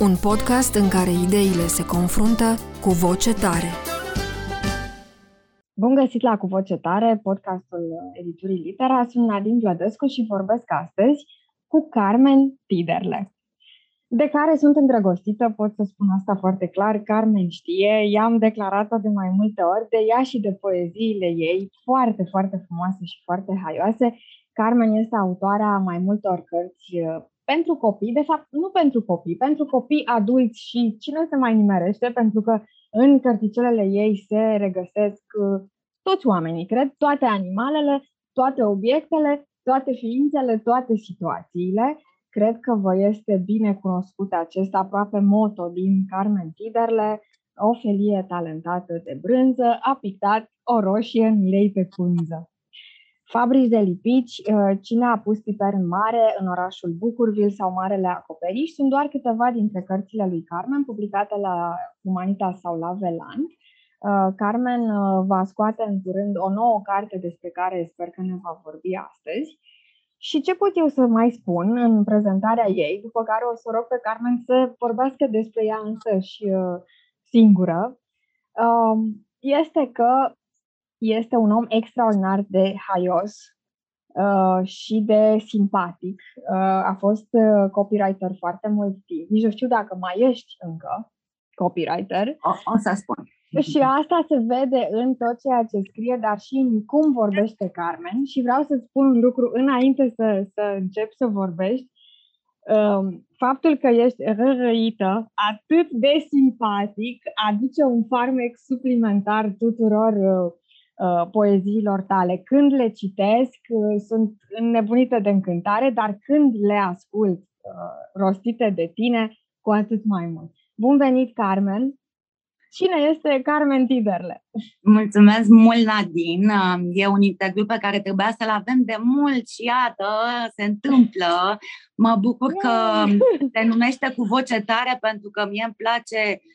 Un podcast în care ideile se confruntă cu voce tare. Bun găsit la Cu Voce Tare, podcastul editurii Litera. Sunt Nadine Vlădescu și vorbesc astăzi cu Carmen Tiderle, de care sunt îndrăgostită, pot să spun asta foarte clar. Carmen știe, i-am declarat-o de mai multe ori, de ea și de poeziile ei, foarte, foarte frumoase și foarte haioase. Carmen este autoarea mai multor cărți pentru copii, de fapt nu pentru copii, pentru copii adulți și cine se mai nimerește, pentru că în cărticelele ei se regăsesc uh, toți oamenii, cred, toate animalele, toate obiectele, toate ființele, toate situațiile. Cred că vă este bine cunoscut acest aproape moto din Carmen Tiderle, o felie talentată de brânză a pictat o roșie în lei pe cunză. Fabrici de lipici, uh, cine a pus piper în mare, în orașul Bucurville sau Marele Acoperiș, sunt doar câteva dintre cărțile lui Carmen publicate la Humanitas sau la Velan. Uh, Carmen uh, va scoate în curând o nouă carte despre care sper că ne va vorbi astăzi. Și ce pot eu să mai spun în prezentarea ei, după care o să rog pe Carmen să vorbească despre ea însăși singură, este că este un om extraordinar de haios uh, și de simpatic. Uh, a fost uh, copywriter foarte mult timp. Nici nu știu dacă mai ești încă copywriter. O, o să spun. Și asta se vede în tot ceea ce scrie, dar și în cum vorbește Carmen. Și vreau să spun un lucru înainte să, să încep să vorbești. Um, faptul că ești rărăită, atât de simpatic, aduce un farmec suplimentar tuturor uh, Uh, poeziilor tale. Când le citesc, uh, sunt înnebunită de încântare, dar când le ascult uh, rostite de tine, cu atât mai mult. Bun venit, Carmen! Cine este Carmen Tiderle? Mulțumesc mult, Nadine. E un interviu pe care trebuia să-l avem de mult și iată, se întâmplă. Mă bucur că se numește cu voce tare pentru că mie îmi place Uh,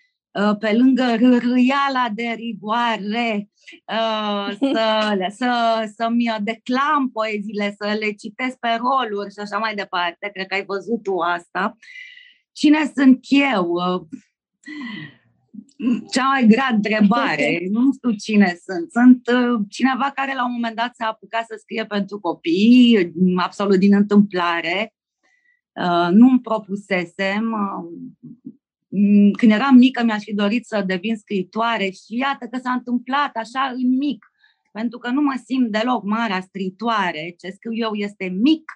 pe lângă râiala de rigoare, uh, să, să, să-mi declam poeziile, să le citesc pe roluri și așa mai departe. Cred că ai văzut tu asta. Cine sunt eu? Uh, cea mai grea întrebare. Nu știu cine sunt. Sunt cineva care la un moment dat s-a apucat să scrie pentru copii, absolut din întâmplare. Nu-mi propusesem, Mm, când eram mică mi-aș fi dorit să devin scriitoare și iată că s-a întâmplat așa în mic, pentru că nu mă simt deloc marea scriitoare, ce scriu eu este mic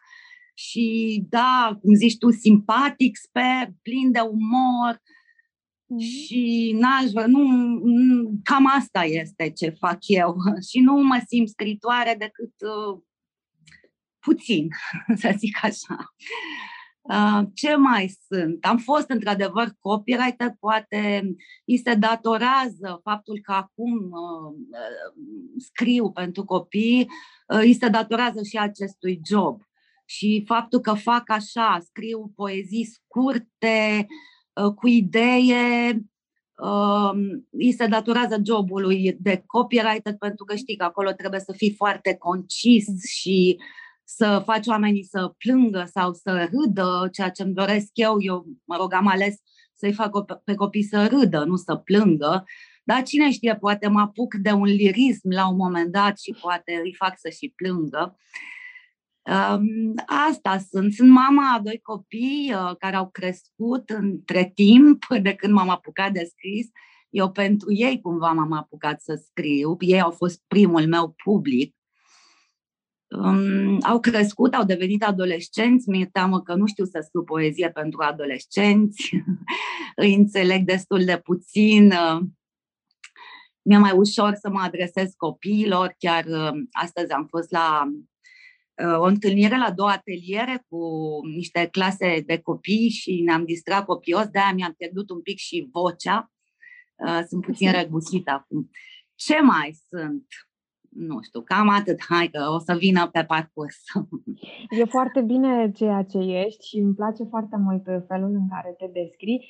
și da, cum zici tu, simpatic, sper, plin de umor mm. și n-aș vrea, nu, cam asta este ce fac eu și nu mă simt scriitoare decât uh, puțin, să zic așa. Uh, ce mai sunt? Am fost într-adevăr copywriter, poate îi se datorează faptul că acum uh, scriu pentru copii, uh, îi se datorează și acestui job. Și faptul că fac așa, scriu poezii scurte, uh, cu idee, uh, îi se datorează jobului de copywriter pentru că știi că acolo trebuie să fii foarte concis și uh, să faci oamenii să plângă sau să râdă, ceea ce îmi doresc eu, eu, mă rog, am ales să-i fac pe copii să râdă, nu să plângă, dar cine știe, poate mă apuc de un lirism la un moment dat și poate îi fac să și plângă. Um, asta sunt. Sunt mama a doi copii uh, care au crescut între timp de când m-am apucat de scris. Eu pentru ei cumva m-am apucat să scriu. Ei au fost primul meu public um, au crescut, au devenit adolescenți, mi-e teamă că nu știu să scriu poezie pentru adolescenți, îi înțeleg destul de puțin, uh, mi-e mai ușor să mă adresez copiilor, chiar uh, astăzi am fost la uh, o întâlnire la două ateliere cu niște clase de copii și ne-am distrat copios, de-aia mi-am pierdut un pic și vocea, uh, sunt puțin răgușită acum. Ce mai sunt? Nu știu, cam atât. Hai că o să vină pe parcurs. E foarte bine ceea ce ești și îmi place foarte mult felul în care te descrii.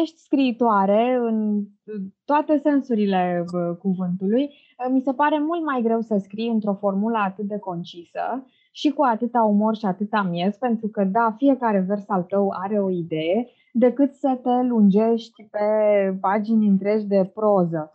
Ești scriitoare în toate sensurile cuvântului. Mi se pare mult mai greu să scrii într-o formulă atât de concisă și cu atâta umor și atâta miez, pentru că, da, fiecare vers al tău are o idee, decât să te lungești pe pagini întregi de proză.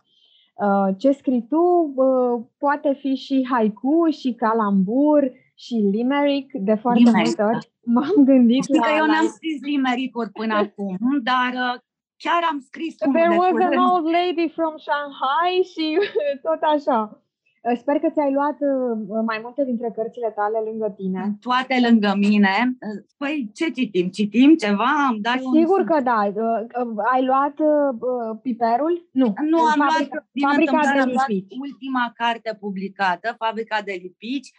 Uh, ce scrii tu uh, poate fi și haiku, și calambur, și limerick, de foarte limerick. multe ori da. m-am gândit Știi la... că eu n-am scris limerick-uri până acum, dar uh, chiar am scris unul There de was curând. an old lady from Shanghai și tot așa. Sper că ți-ai luat mai multe dintre cărțile tale lângă tine. Toate lângă mine. Păi ce citim? Citim ceva? Am dat Sigur un... că da. Ai luat piperul? Nu. Nu, am fabrica, luat, fabrica de lipici. ultima carte publicată, Fabrica de lipici,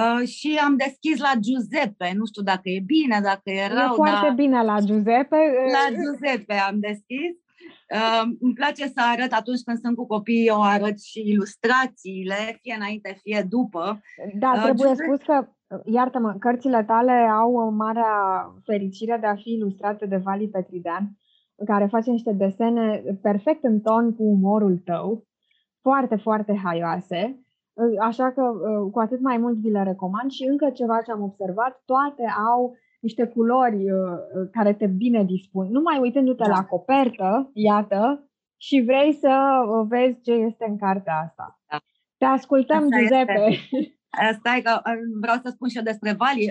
Uh, și am deschis la Giuseppe. Nu știu dacă e bine, dacă e rău. E foarte dar... bine la Giuseppe. La Giuseppe am deschis. Uh, îmi place să arăt atunci când sunt cu copiii, eu arăt și ilustrațiile, fie înainte, fie după. Da, uh, trebuie Giuseppe... spus că, iartă-mă, cărțile tale au marea fericire de a fi ilustrate de Vali Petridean, care face niște desene perfect în ton cu umorul tău, foarte, foarte haioase. Așa că uh, cu atât mai mult vi le recomand și încă ceva ce am observat, toate au niște culori uh, uh, care te bine dispun. Numai uitându-te da. la copertă, iată, și vrei să vezi ce este în cartea asta. Da. Te ascultăm, asta Giuseppe. Este. Stai că vreau să spun și eu despre Vali.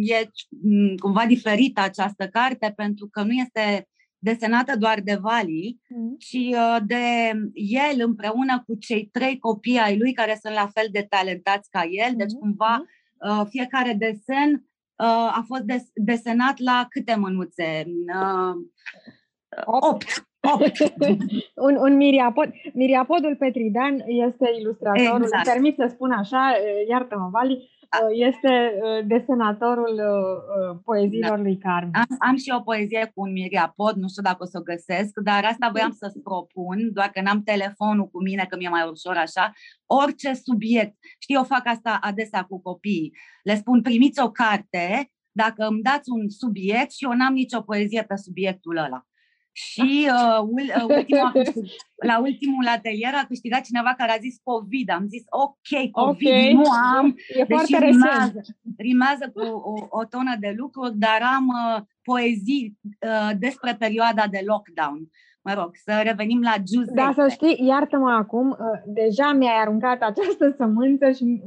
E mm, cumva diferită această carte pentru că nu este desenată doar de Vali, mm. ci uh, de el împreună cu cei trei copii ai lui care sunt la fel de talentați ca el. Deci, mm. cumva, uh, fiecare desen uh, a fost des- desenat la câte mânuțe? Opt. Opt. un, un miriapod. Miriapodul Petridan este ilustratorul, exact. permit să spun așa, iartă-mă, Vali, Uh, este uh, desenatorul uh, poeziilor da. lui Carmen. Am, am și o poezie cu un miriapod, nu știu dacă o să o găsesc, dar asta voiam să-ți propun, doar că n-am telefonul cu mine, că mi-e mai ușor așa, orice subiect. Știi, eu fac asta adesea cu copiii. Le spun, primiți o carte, dacă îmi dați un subiect și eu n-am nicio poezie pe subiectul ăla. Și uh, ultima, la ultimul atelier a câștigat cineva care a zis COVID. Am zis, ok, COVID, okay. nu am. E deși rimează, rimează cu o, o tonă de lucruri, dar am uh, poezii uh, despre perioada de lockdown. Mă rog, să revenim la Giuseppe. Da, să știi, iartă-mă acum, uh, deja mi-ai aruncat această sămânță și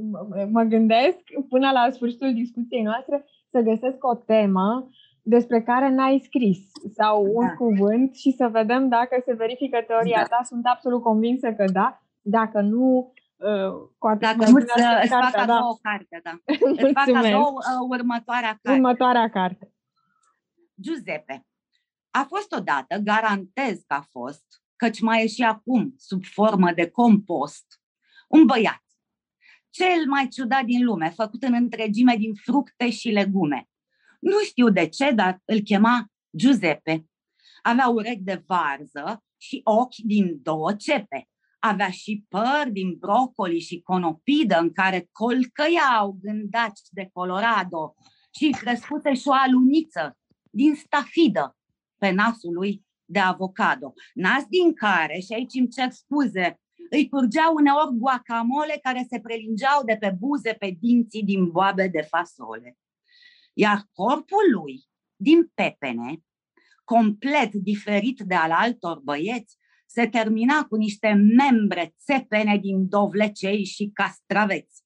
mă gândesc până la sfârșitul discuției noastre să găsesc o temă despre care n-ai scris sau un da. cuvânt și să vedem dacă se verifică teoria da. ta. Sunt absolut convinsă că da. Dacă nu, uh, cu atât Dacă nu îți, îți fac da. o carte, da. îți fac cadou uh, următoarea carte. Următoarea carte. Giuseppe. A fost odată, garantez că a fost, căci mai e și acum, sub formă de compost, un băiat, cel mai ciudat din lume, făcut în întregime din fructe și legume, nu știu de ce, dar îl chema Giuseppe. Avea urechi de varză și ochi din două cepe. Avea și păr din brocoli și conopidă în care colcăiau gândaci de Colorado și crescute și o aluniță din stafidă pe nasul lui de avocado. Nas din care, și aici îmi cer scuze, îi curgeau uneori guacamole care se prelingeau de pe buze pe dinții din boabe de fasole iar corpul lui, din pepene, complet diferit de al altor băieți, se termina cu niște membre țepene din dovlecei și castraveți.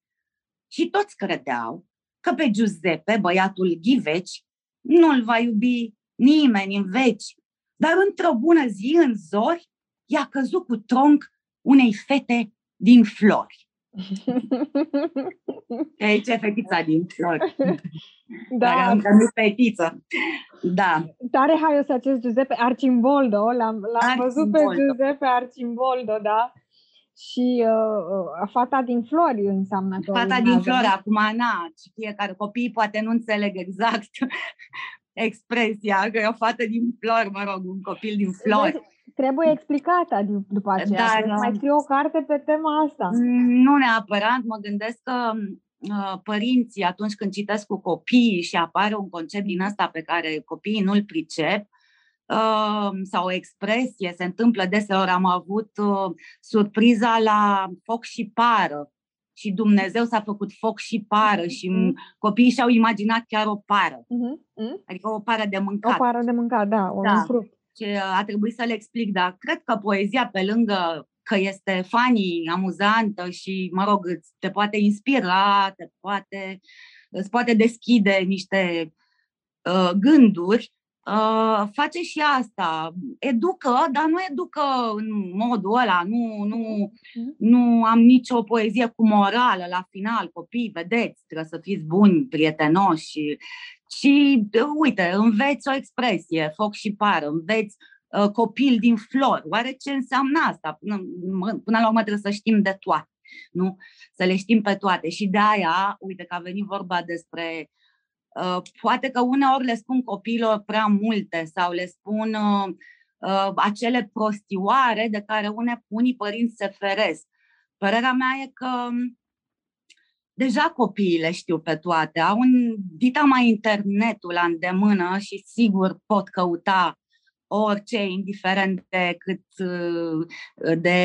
Și toți credeau că pe Giuseppe, băiatul ghiveci, nu-l va iubi nimeni în veci, dar într-o bună zi, în zori, i-a căzut cu tronc unei fete din flori. Aici e fetița din flori. Da. Care am nu fetiță. Da. Tare haios acest Giuseppe Arcimboldo. L-am, l-am văzut pe Giuseppe Arcimboldo, da? Și uh, fata din flori înseamnă că Fata din flori, acum, na, fiecare copii poate nu înțeleg exact expresia, că e o fată din flori, mă rog, un copil din flori. Trebuie explicată după aceea. Da, da. mai scrie o carte pe tema asta. Nu neapărat, mă gândesc că uh, părinții atunci când citesc cu copiii și apare un concept din asta pe care copiii nu-l pricep, uh, sau o expresie, se întâmplă deseori, am avut uh, surpriza la foc și pară și Dumnezeu s-a făcut foc și pară și mm-hmm. copiii și-au imaginat chiar o pară. Mm-hmm. Adică o pară de mâncat. O pară de mâncat, da, un da. fruct. Și a trebuit să le explic, dar cred că poezia, pe lângă că este funny, amuzantă și, mă rog, te poate inspira, te poate, îți poate deschide niște uh, gânduri, Uh, face și asta, educă, dar nu educă în modul ăla, nu, nu, mhm. nu am nicio poezie cu morală la final, copii, vedeți, trebuie să fiți buni, prietenoși și, și uite, înveți o expresie, foc și par, înveți uh, copil din flori, oare ce înseamnă asta? Până, până la urmă trebuie să știm de toate, nu? Să le știm pe toate și de aia, uite că a venit vorba despre Uh, poate că uneori le spun copiilor prea multe sau le spun uh, uh, acele prostioare de care une, unii părinți se feresc. Părerea mea e că um, deja copiii le știu pe toate, au un dita mai internetul la îndemână și sigur pot căuta orice, indiferent de cât de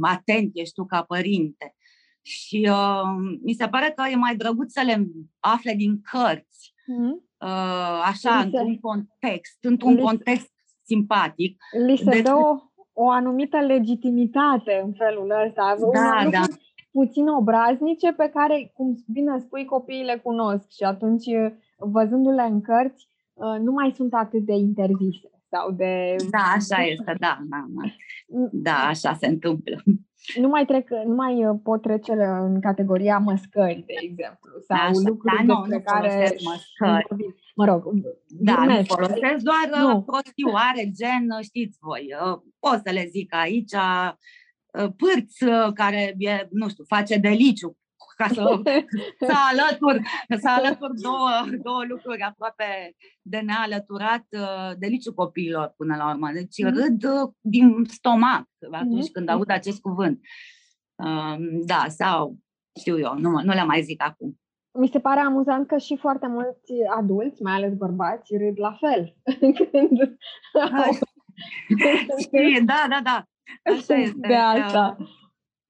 atent ești tu ca părinte. Și uh, mi se pare că e mai drăguț să le afle din cărți, mm. uh, așa, într-un context, într-un li context simpatic. Li se deci... dă o, o anumită legitimitate în felul ăsta. Da, da. Puțin obraznice pe care, cum bine spui, copiii le cunosc și atunci, văzându-le în cărți, uh, nu mai sunt atât de interzise sau de... Da, așa este, da, da, da. Da, așa se întâmplă. Nu mai, trec, nu mai uh, pot trece în categoria măscări, de exemplu, sau așa, lucruri da, nu, despre nu care... măscări. Mă rog, da, nu folosesc doar nu. Uh, prostioare, gen, uh, știți voi, pot să le zic aici, pârți care, e, nu știu, face deliciu ca să, să alătur, să alătur două, două lucruri aproape de nealăturat uh, deliciul copiilor până la urmă. Deci mm-hmm. râd uh, din stomac atunci mm-hmm. când aud acest cuvânt. Um, da, sau știu eu, nu, nu le mai zic acum. Mi se pare amuzant că și foarte mulți adulți, mai ales bărbați, râd la fel. când... da, da, da. Așa este. De asta.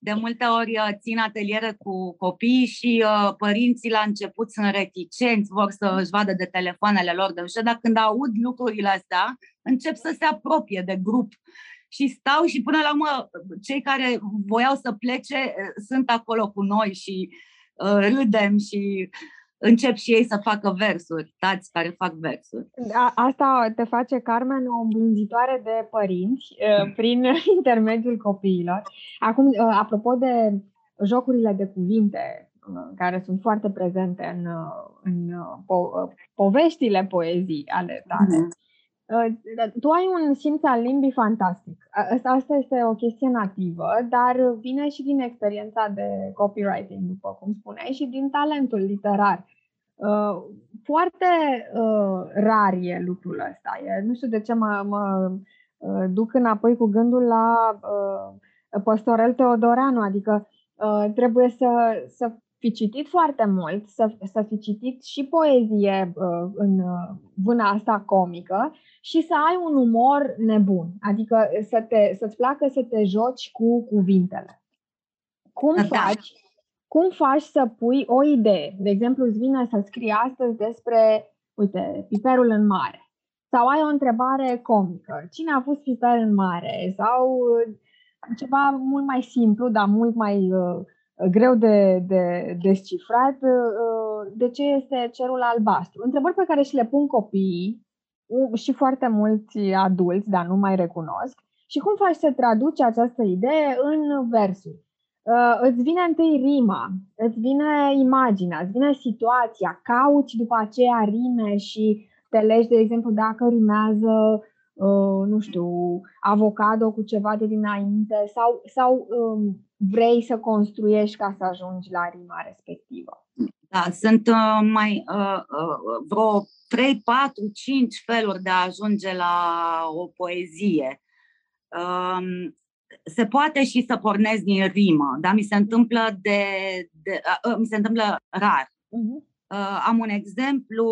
De multe ori uh, țin ateliere cu copii și uh, părinții la început sunt reticenți, vor să își vadă de telefoanele lor de ușă, dar când aud lucrurile astea, încep să se apropie de grup și stau și până la urmă cei care voiau să plece uh, sunt acolo cu noi și uh, râdem și încep și ei să facă versuri, tați care fac versuri. A, asta te face, Carmen, o îmblânzitoare de părinți uh, prin intermediul copiilor. Acum, uh, apropo de jocurile de cuvinte, uh, care sunt foarte prezente în, în po- poveștile poezii ale tale, mm-hmm. Tu ai un simț al limbii fantastic. Asta este o chestie nativă, dar vine și din experiența de copywriting, după cum spuneai, și din talentul literar. Uh, foarte uh, rar e lucrul ăsta. E, nu știu de ce mă, mă uh, duc înapoi cu gândul la Păstorel Teodoreanu, adică trebuie să, să fi citit foarte mult, să, să fi citit și poezie uh, în vâna asta comică și să ai un umor nebun, adică să te, să-ți placă să te joci cu cuvintele. Cum da. faci? Cum faci să pui o idee? De exemplu, îți vine să scrii astăzi despre, uite, piperul în mare. Sau ai o întrebare comică. Cine a pus piper în mare? Sau uh, ceva mult mai simplu, dar mult mai uh, greu de, de descifrat. Uh, de ce este cerul albastru? Întrebări pe care și le pun copiii și foarte mulți adulți, dar nu mai recunosc. Și cum faci să traduci această idee în versuri? Uh, îți vine întâi rima, îți vine imaginea, îți vine situația, cauți după aceea rime și te legi, de exemplu, dacă rimează, uh, nu știu, avocado cu ceva de dinainte sau, sau um, vrei să construiești ca să ajungi la rima respectivă. Da, sunt uh, mai uh, uh, vreo 3, 4, 5 feluri de a ajunge la o poezie. Um, se poate și să pornesc din rimă, dar mi se întâmplă de, de uh, mi se întâmplă rar. Uh-huh. Uh, am un exemplu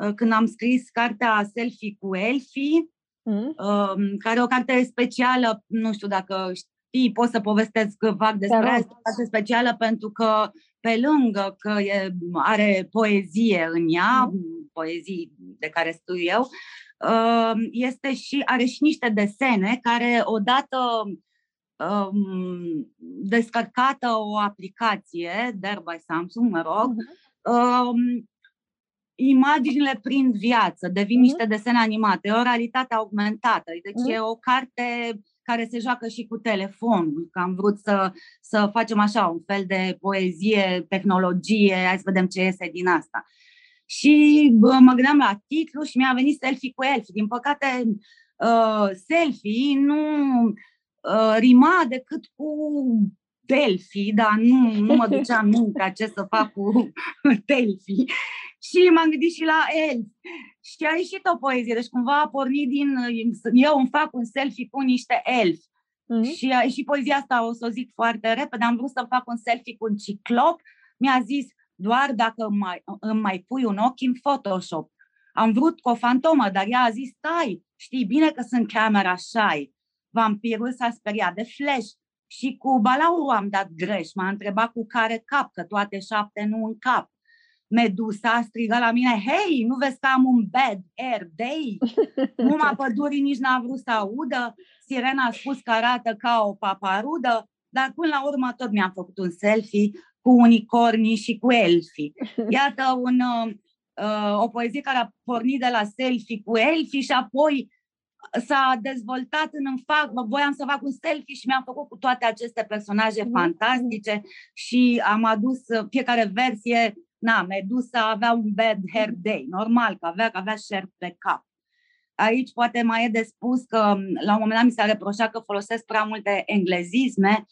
uh, când am scris cartea Selfie cu Elfie, uh-huh. uh, care e o carte specială, nu știu dacă știi, pot să povestesc vag despre asta, carte specială pentru că pe lângă că e, are poezie în ea, uh-huh. poezii de care scriu eu, este și, are și niște desene care odată um, descărcată o aplicație, There by Samsung, mă rog, uh-huh. um, imaginile prind viață, devin uh-huh. niște desene animate, e o realitate augmentată. Deci uh-huh. e o carte care se joacă și cu telefonul, că am vrut să, să facem așa un fel de poezie, tehnologie, hai să vedem ce iese din asta. Și bă, mă gândeam la titlu și mi-a venit selfie cu elfi. Din păcate, uh, selfie nu uh, rima decât cu Delphi, dar nu, nu mă ducea în minte ce să fac cu Delphi. Și m-am gândit și la elfi. Și a ieșit o poezie, deci cumva a pornit din... Eu îmi fac un selfie cu niște elfi. Mm-hmm. Și a ieșit poezia asta, o să o zic foarte repede, am vrut să fac un selfie cu un ciclop. Mi-a zis, doar dacă mai, îmi mai pui un ochi în Photoshop. Am vrut cu o fantomă, dar ea a zis, stai, știi bine că sunt camera shy. Vampirul s-a speriat de flash. Și cu balaurul am dat greș. M-a întrebat cu care cap, că toate șapte nu în cap. Medusa a strigat la mine, hei, nu vezi că am un bad air day? Numai pădurii nici n-a vrut să audă. Sirena a spus că arată ca o paparudă, dar până la urmă tot mi-am făcut un selfie cu unicornii și cu elfii. Iată un, uh, o poezie care a pornit de la selfie cu elfii și apoi s-a dezvoltat în îmi fac, voiam să fac un selfie și mi-am făcut cu toate aceste personaje mm-hmm. fantastice și am adus fiecare versie, na, Medusa avea un bad hair day, normal că avea, că avea șerp pe cap. Aici poate mai e de spus că la un moment dat mi s-a reproșat că folosesc prea multe englezisme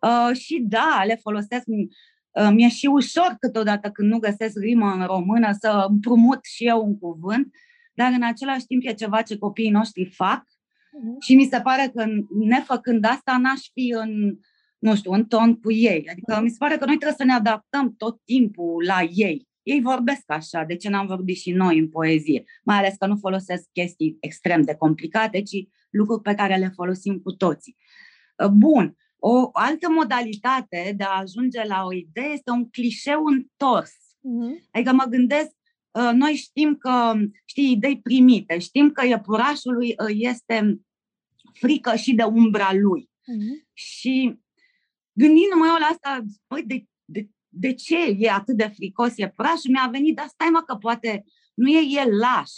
uh, și da, le folosesc uh, mi-e și ușor câteodată când nu găsesc rimă în română să împrumut și eu un cuvânt, dar în același timp e ceva ce copiii noștri fac uh-huh. și mi se pare că nefăcând asta n-aș fi în, nu știu, în ton cu ei. Adică uh-huh. mi se pare că noi trebuie să ne adaptăm tot timpul la ei. Ei vorbesc așa, de ce n-am vorbit și noi în poezie? Mai ales că nu folosesc chestii extrem de complicate, ci lucruri pe care le folosim cu toții. Bun, o altă modalitate de a ajunge la o idee este un clișeu întors. Uh-huh. Adică mă gândesc Uh, noi știm că, știi, idei primite, știm că iepurașului uh, este frică și de umbra lui. Uh-huh. Și gândindu-mă eu la asta, băi, de, de, de ce e atât de fricos iepurașul, mi-a venit, dar stai mă că poate nu e el laș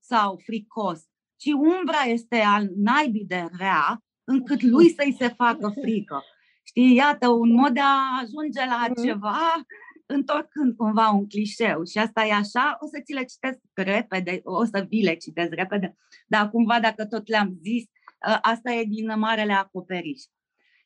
sau fricos, ci umbra este al naibii de rea, încât lui să-i se facă frică. Știi, iată, un mod de a ajunge la mhm. ceva întorcând cumva un clișeu și asta e așa, o să ți le citesc repede, o să vi le citesc repede, dar cumva dacă tot le-am zis, ă, asta e din Marele Acoperiș.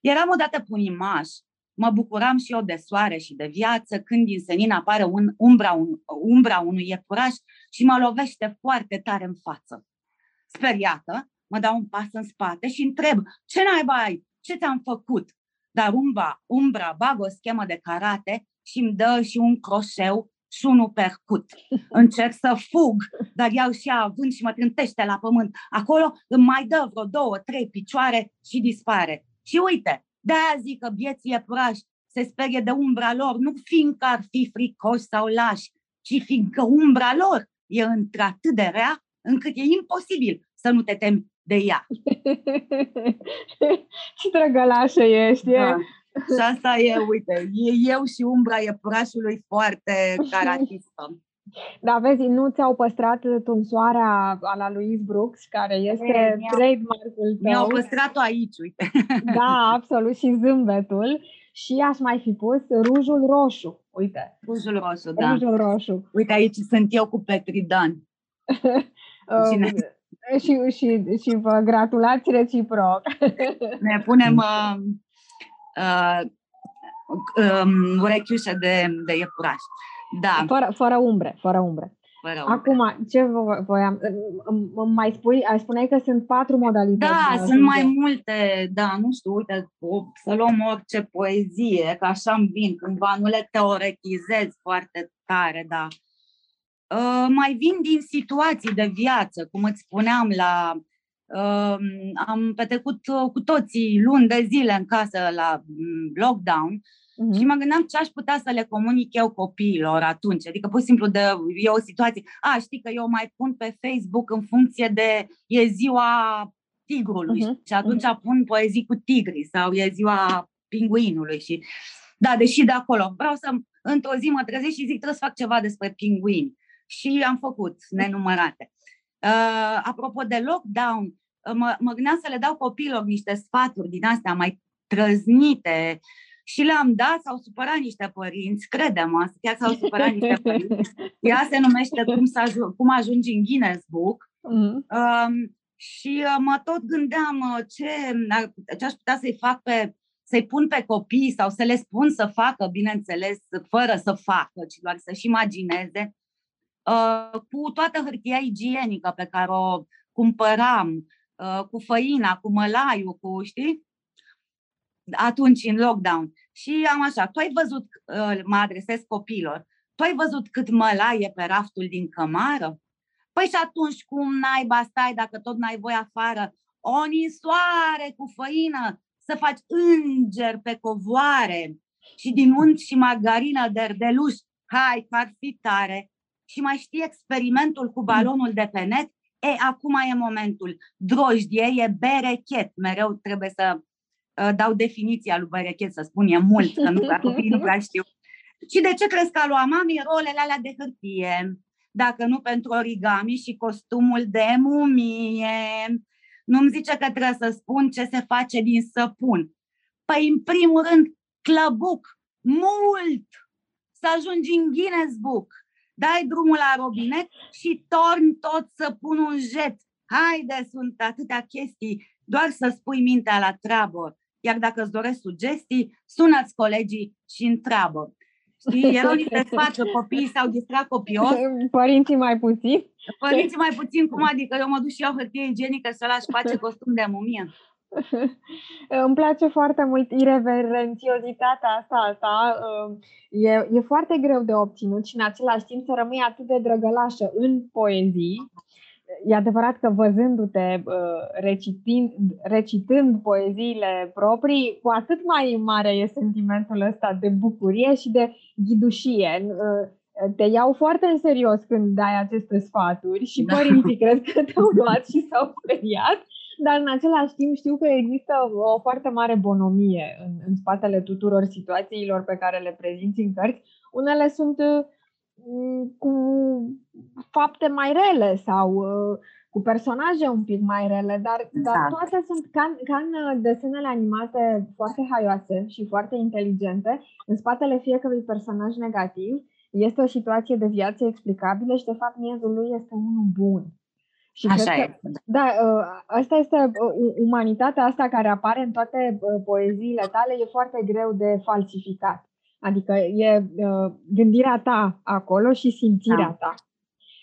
Eram odată pe un imaj, mă bucuram și eu de soare și de viață, când din senin apare un, umbra, un, umbra unui iepuraș și mă lovește foarte tare în față. Speriată, mă dau un pas în spate și întreb, ce naiba ai? Ce ți-am făcut? Dar umbra, umbra bagă o schemă de karate și îmi dă și un croșeu și unul percut. Încerc să fug, dar iau și având și mă trântește la pământ. Acolo îmi mai dă vreo două, trei picioare și dispare. Și uite, de-aia zic că vieții iepurași se sperie de umbra lor, nu fiindcă ar fi fricoși sau lași, ci fiindcă umbra lor e într-atât de rea încât e imposibil să nu te temi de ea. Ce drăgălașă ești! Da. Și asta e, uite, e eu și umbra iepurașului foarte caratistă. Da, vezi, nu ți-au păstrat tunsoarea a la Louise Brooks, care este e, trademark-ul tău. Mi-au păstrat-o aici, uite. Da, absolut, și zâmbetul. Și aș mai fi pus rujul roșu, uite. Rujul roșu, da. Rujul roșu. Uite, aici sunt eu cu Petridan. Cine? și, și, și vă gratulați reciproc. Ne punem uh, uh, um, urechiușe de, de iepuraș. Da. Fără, fără umbre, fără umbre. Fără Acum, ce voiam? Mai spui, ai spuneai că sunt patru modalități. Da, sunt mai multe, da, nu știu, uite, să luăm orice poezie, că așa îmi vin, cândva nu le teoretizez foarte tare, da. Uh, mai vin din situații de viață, cum îți spuneam la Uh, am petrecut cu toții luni de zile în casă la mm, lockdown uh-huh. și mă gândeam ce aș putea să le comunic eu copiilor atunci. Adică, pur și simplu, de, e o situație. A, știi că eu mai pun pe Facebook în funcție de e ziua tigrului uh-huh. și atunci uh-huh. pun poezii cu tigri sau e ziua pinguinului și da, deși de acolo. Vreau să într-o zi mă trezesc și zic trebuie să fac ceva despre pinguini. Și am făcut nenumărate. Uh, apropo de lockdown, mă, mă gândeam să le dau copiilor niște sfaturi din astea mai trăznite și le-am dat, s-au supărat niște părinți, credem chiar s-au supărat niște părinți. Ea se numește Cum, să ajung, cum ajungi în Guinness Book. Mm-hmm. Um, și uh, mă tot gândeam uh, ce, ce aș putea să-i fac pe să-i pun pe copii sau să le spun să facă, bineînțeles, fără să facă, ci doar să-și imagineze, uh, cu toată hârtia igienică pe care o cumpăram, Uh, cu făina, cu mălaiul, cu, știi? Atunci, în lockdown. Și am așa, tu ai văzut, uh, mă adresez copilor, tu ai văzut cât mălai e pe raftul din cămară? Păi și atunci cum naiba stai dacă tot n-ai voi afară? O nisoare cu făină, să faci înger pe covoare și din unt și margarină de erdeluș. Hai, că ar fi tare. Și mai știi experimentul cu balonul de pe net? E, acum e momentul. Drojdie e berechet. Mereu trebuie să uh, dau definiția lui berechet, să spun e mult, că nu, că copiii nu prea știu. Și de ce crezi că a luat mami rolele alea de hârtie? Dacă nu pentru origami și costumul de mumie. Nu-mi zice că trebuie să spun ce se face din săpun. Păi, în primul rând, clăbuc, mult, să ajungi în Guinness Book dai drumul la robinet și torni tot să pun un jet. Haide, sunt atâtea chestii, doar să spui mintea la treabă. Iar dacă îți doresc sugestii, sunați colegii și întreabă. Știi, erau niște sfaturi, copiii s-au distrat copios. Părinții mai puțin? Părinții mai puțin, cum adică? Eu mă duc și iau hârtie igienică să lași face costum de mumie. Îmi place foarte mult irreverențiozitatea asta a ta. E, e foarte greu de obținut și în același timp să rămâi atât de drăgălașă în poezii. E adevărat că văzându-te recitind, recitând poeziile proprii, cu atât mai mare e sentimentul ăsta de bucurie și de ghidușie. Te iau foarte în serios când dai aceste sfaturi și da. părinții cred că te-au luat și s-au speriat dar în același timp știu că există o foarte mare bonomie în, în spatele tuturor situațiilor pe care le prezinți în cărți. Unele sunt uh, cu fapte mai rele sau uh, cu personaje un pic mai rele, dar, exact. dar toate sunt ca, ca în desenele animate foarte haioase și foarte inteligente. În spatele fiecărui personaj negativ este o situație de viață explicabilă și, de fapt, miezul lui este unul bun. Și Așa e. Că, da, ă, asta este ă, umanitatea asta care apare în toate ă, poeziile tale, e foarte greu de falsificat. Adică e gândirea ta acolo și simțirea da. ta.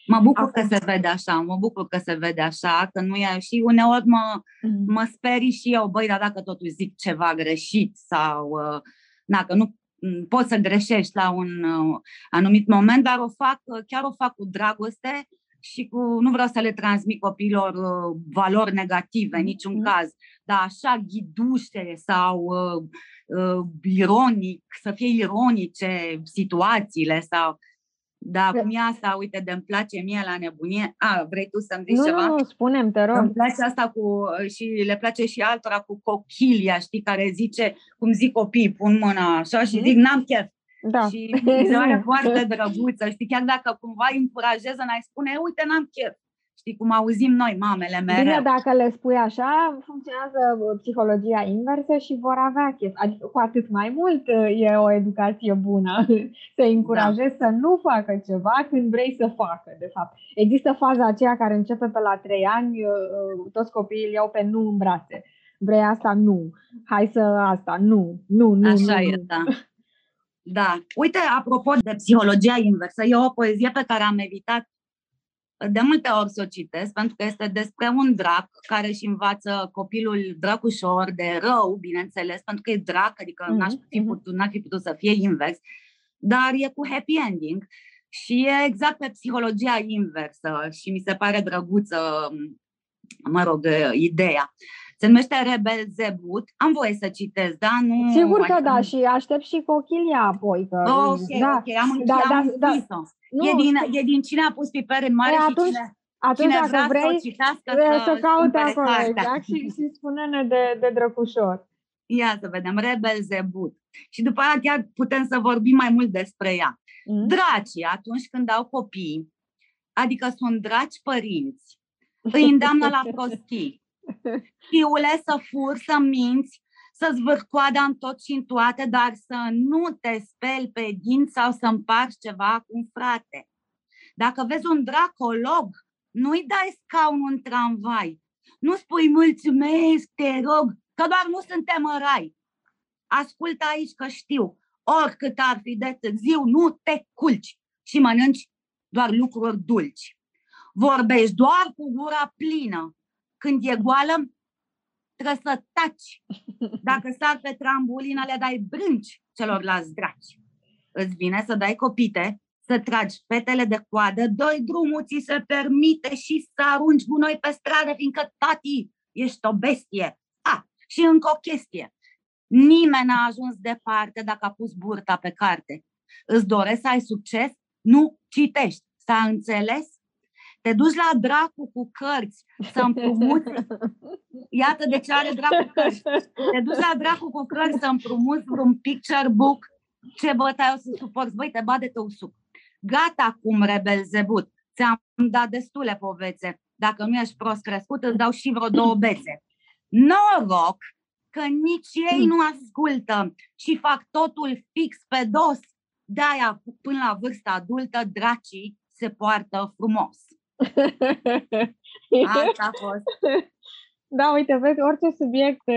Mă bucur Acum. că se vede așa, mă bucur că se vede așa, că nu e și uneori mă, mm. mă sperii și eu, băi, dar dacă totuși zic ceva greșit sau, na, că nu poți să greșești la un anumit moment, dar o fac, chiar o fac cu dragoste și cu, nu vreau să le transmit copiilor uh, valori negative, în niciun mm-hmm. caz, dar așa ghidușe sau uh, uh, ironic, să fie ironice situațiile sau da, cum e asta, uite, de îmi place mie la nebunie. A, vrei tu să-mi zici nu, ceva? Nu, nu, spunem, te rog. Îmi place asta cu, uh, și le place și altora cu cochilia, știi, care zice, cum zic copii, pun mâna așa și mm-hmm. zic, n-am chef. Da. Și mi se pare foarte drăguță, știi, chiar dacă cumva îi încurajeză, n-ai spune, uite, n-am chef. Știi cum auzim noi, mamele mereu. Bine, dacă le spui așa, funcționează psihologia inversă și vor avea chef. Adică cu atât mai mult uh, e o educație bună să încurajezi da. să nu facă ceva când vrei să facă, de fapt. Există faza aceea care începe pe la trei ani, uh, uh, toți copiii îl iau pe nu în brațe. Vrei asta? Nu. Hai să asta? Nu. Nu, nu, Așa nu, e, nu. da. Da. Uite, apropo de psihologia inversă, e o poezie pe care am evitat de multe ori să o citesc, pentru că este despre un drac care își învață copilul drăcușor de rău, bineînțeles, pentru că e drac, adică mm-hmm. n-aș fi mhm. putut, n-ar fi putut să fie invers, dar e cu happy ending și e exact pe psihologia inversă și mi se pare drăguță, mă rog, ideea. Se numește Rebel Zebut. Am voie să citesc, da? Nu Sigur că da, și aștept și cochilia apoi. Că, ok, da, ok, am, da, am da, da, nu, e, din, e din cine a pus piper în mare e, atunci, și cine, atunci cine vrea vrei, să o citească să, să caute acolo, exact, și, și spune-ne de, de drăcușor. Ia să vedem, Rebel Zebut. Și după aia chiar putem să vorbim mai mult despre ea. Mm. Dracii, atunci când au copii, adică sunt draci părinți, îi îndeamnă la prostii. Fiule, să fur, să minți, să-ți vârcoada în tot și în toate, dar să nu te speli pe dinți sau să împarți ceva cu un frate. Dacă vezi un dracolog, nu-i dai scaunul în tramvai. Nu spui mulțumesc, te rog, că doar nu suntem în rai. Ascultă aici că știu, oricât ar fi de târziu, nu te culci și mănânci doar lucruri dulci. Vorbești doar cu gura plină. Când e goală, trebuie să taci. Dacă sar pe trambulină, le dai brânci celorlalți draci. Îți vine să dai copite, să tragi fetele de coadă, doi drumul ți se permite și să arunci gunoi pe stradă, fiindcă tati, ești o bestie. A, și încă o chestie. Nimeni n-a ajuns departe dacă a pus burta pe carte. Îți doresc să ai succes? Nu citești. S-a înțeles? Te duci la dracu cu cărți să împrumuți. Iată de ce are dracu cărți. Te duci la dracu cu cărți să împrumuți un picture book. Ce bătaie o să suporți? Băi, te bade tău suc. Gata cum rebel zebut. Ți-am dat destule povețe. Dacă nu ești prost crescut, îți dau și vreo două bețe. Noroc că nici ei nu ascultă și fac totul fix pe dos. De-aia, până la vârsta adultă, dracii se poartă frumos. Asta a fost. Da, uite, vezi, orice subiect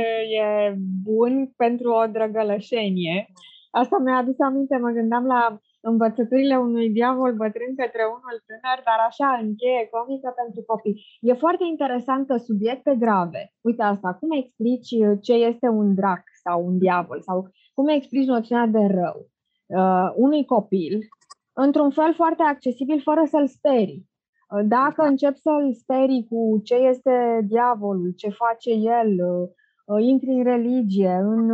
e bun pentru o drăgălășenie. Asta mi-a adus aminte, mă gândeam la învățăturile unui diavol bătrân către unul tânăr, dar așa, încheie comică pentru copii. E foarte interesant că subiecte grave, uite asta, cum explici ce este un drac sau un diavol, sau cum explici noțiunea de rău uh, unui copil, într-un fel foarte accesibil, fără să-l sperii. Uh, dacă încep să-l sperii cu ce este diavolul, ce face el, uh, uh, intri în religie, în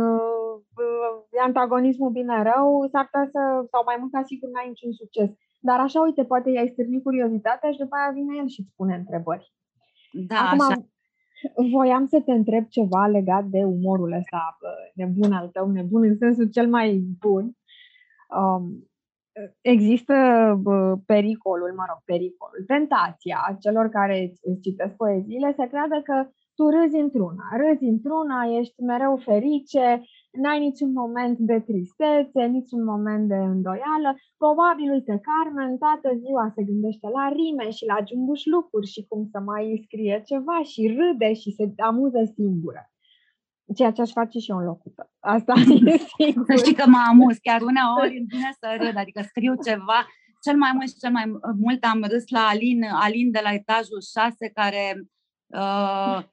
antagonismul bine-rău, s-ar putea să, sau mai mult ca sigur, n-ai niciun succes. Dar așa, uite, poate i-ai stârnit curiozitatea și după aia vine el și îți pune întrebări. Da, Acum, așa. voiam să te întreb ceva legat de umorul ăsta nebun al tău, nebun în sensul cel mai bun. Um, există pericolul, mă rog, pericolul, tentația celor care îți citesc poeziile să creadă că tu râzi într-una, râzi într-una, ești mereu ferice, n-ai niciun moment de tristețe, niciun moment de îndoială. Probabil, uite, Carmen toată ziua se gândește la rime și la lucruri și cum să mai scrie ceva și râde și se amuză singură. Ceea ce aș face și eu în locul tău. Asta e sigur. Să știi că mă amuz, chiar uneori îmi vine să râd, adică scriu ceva. Cel mai mult și cel mai mult am râs la Alin, Alin de la etajul 6, care uh,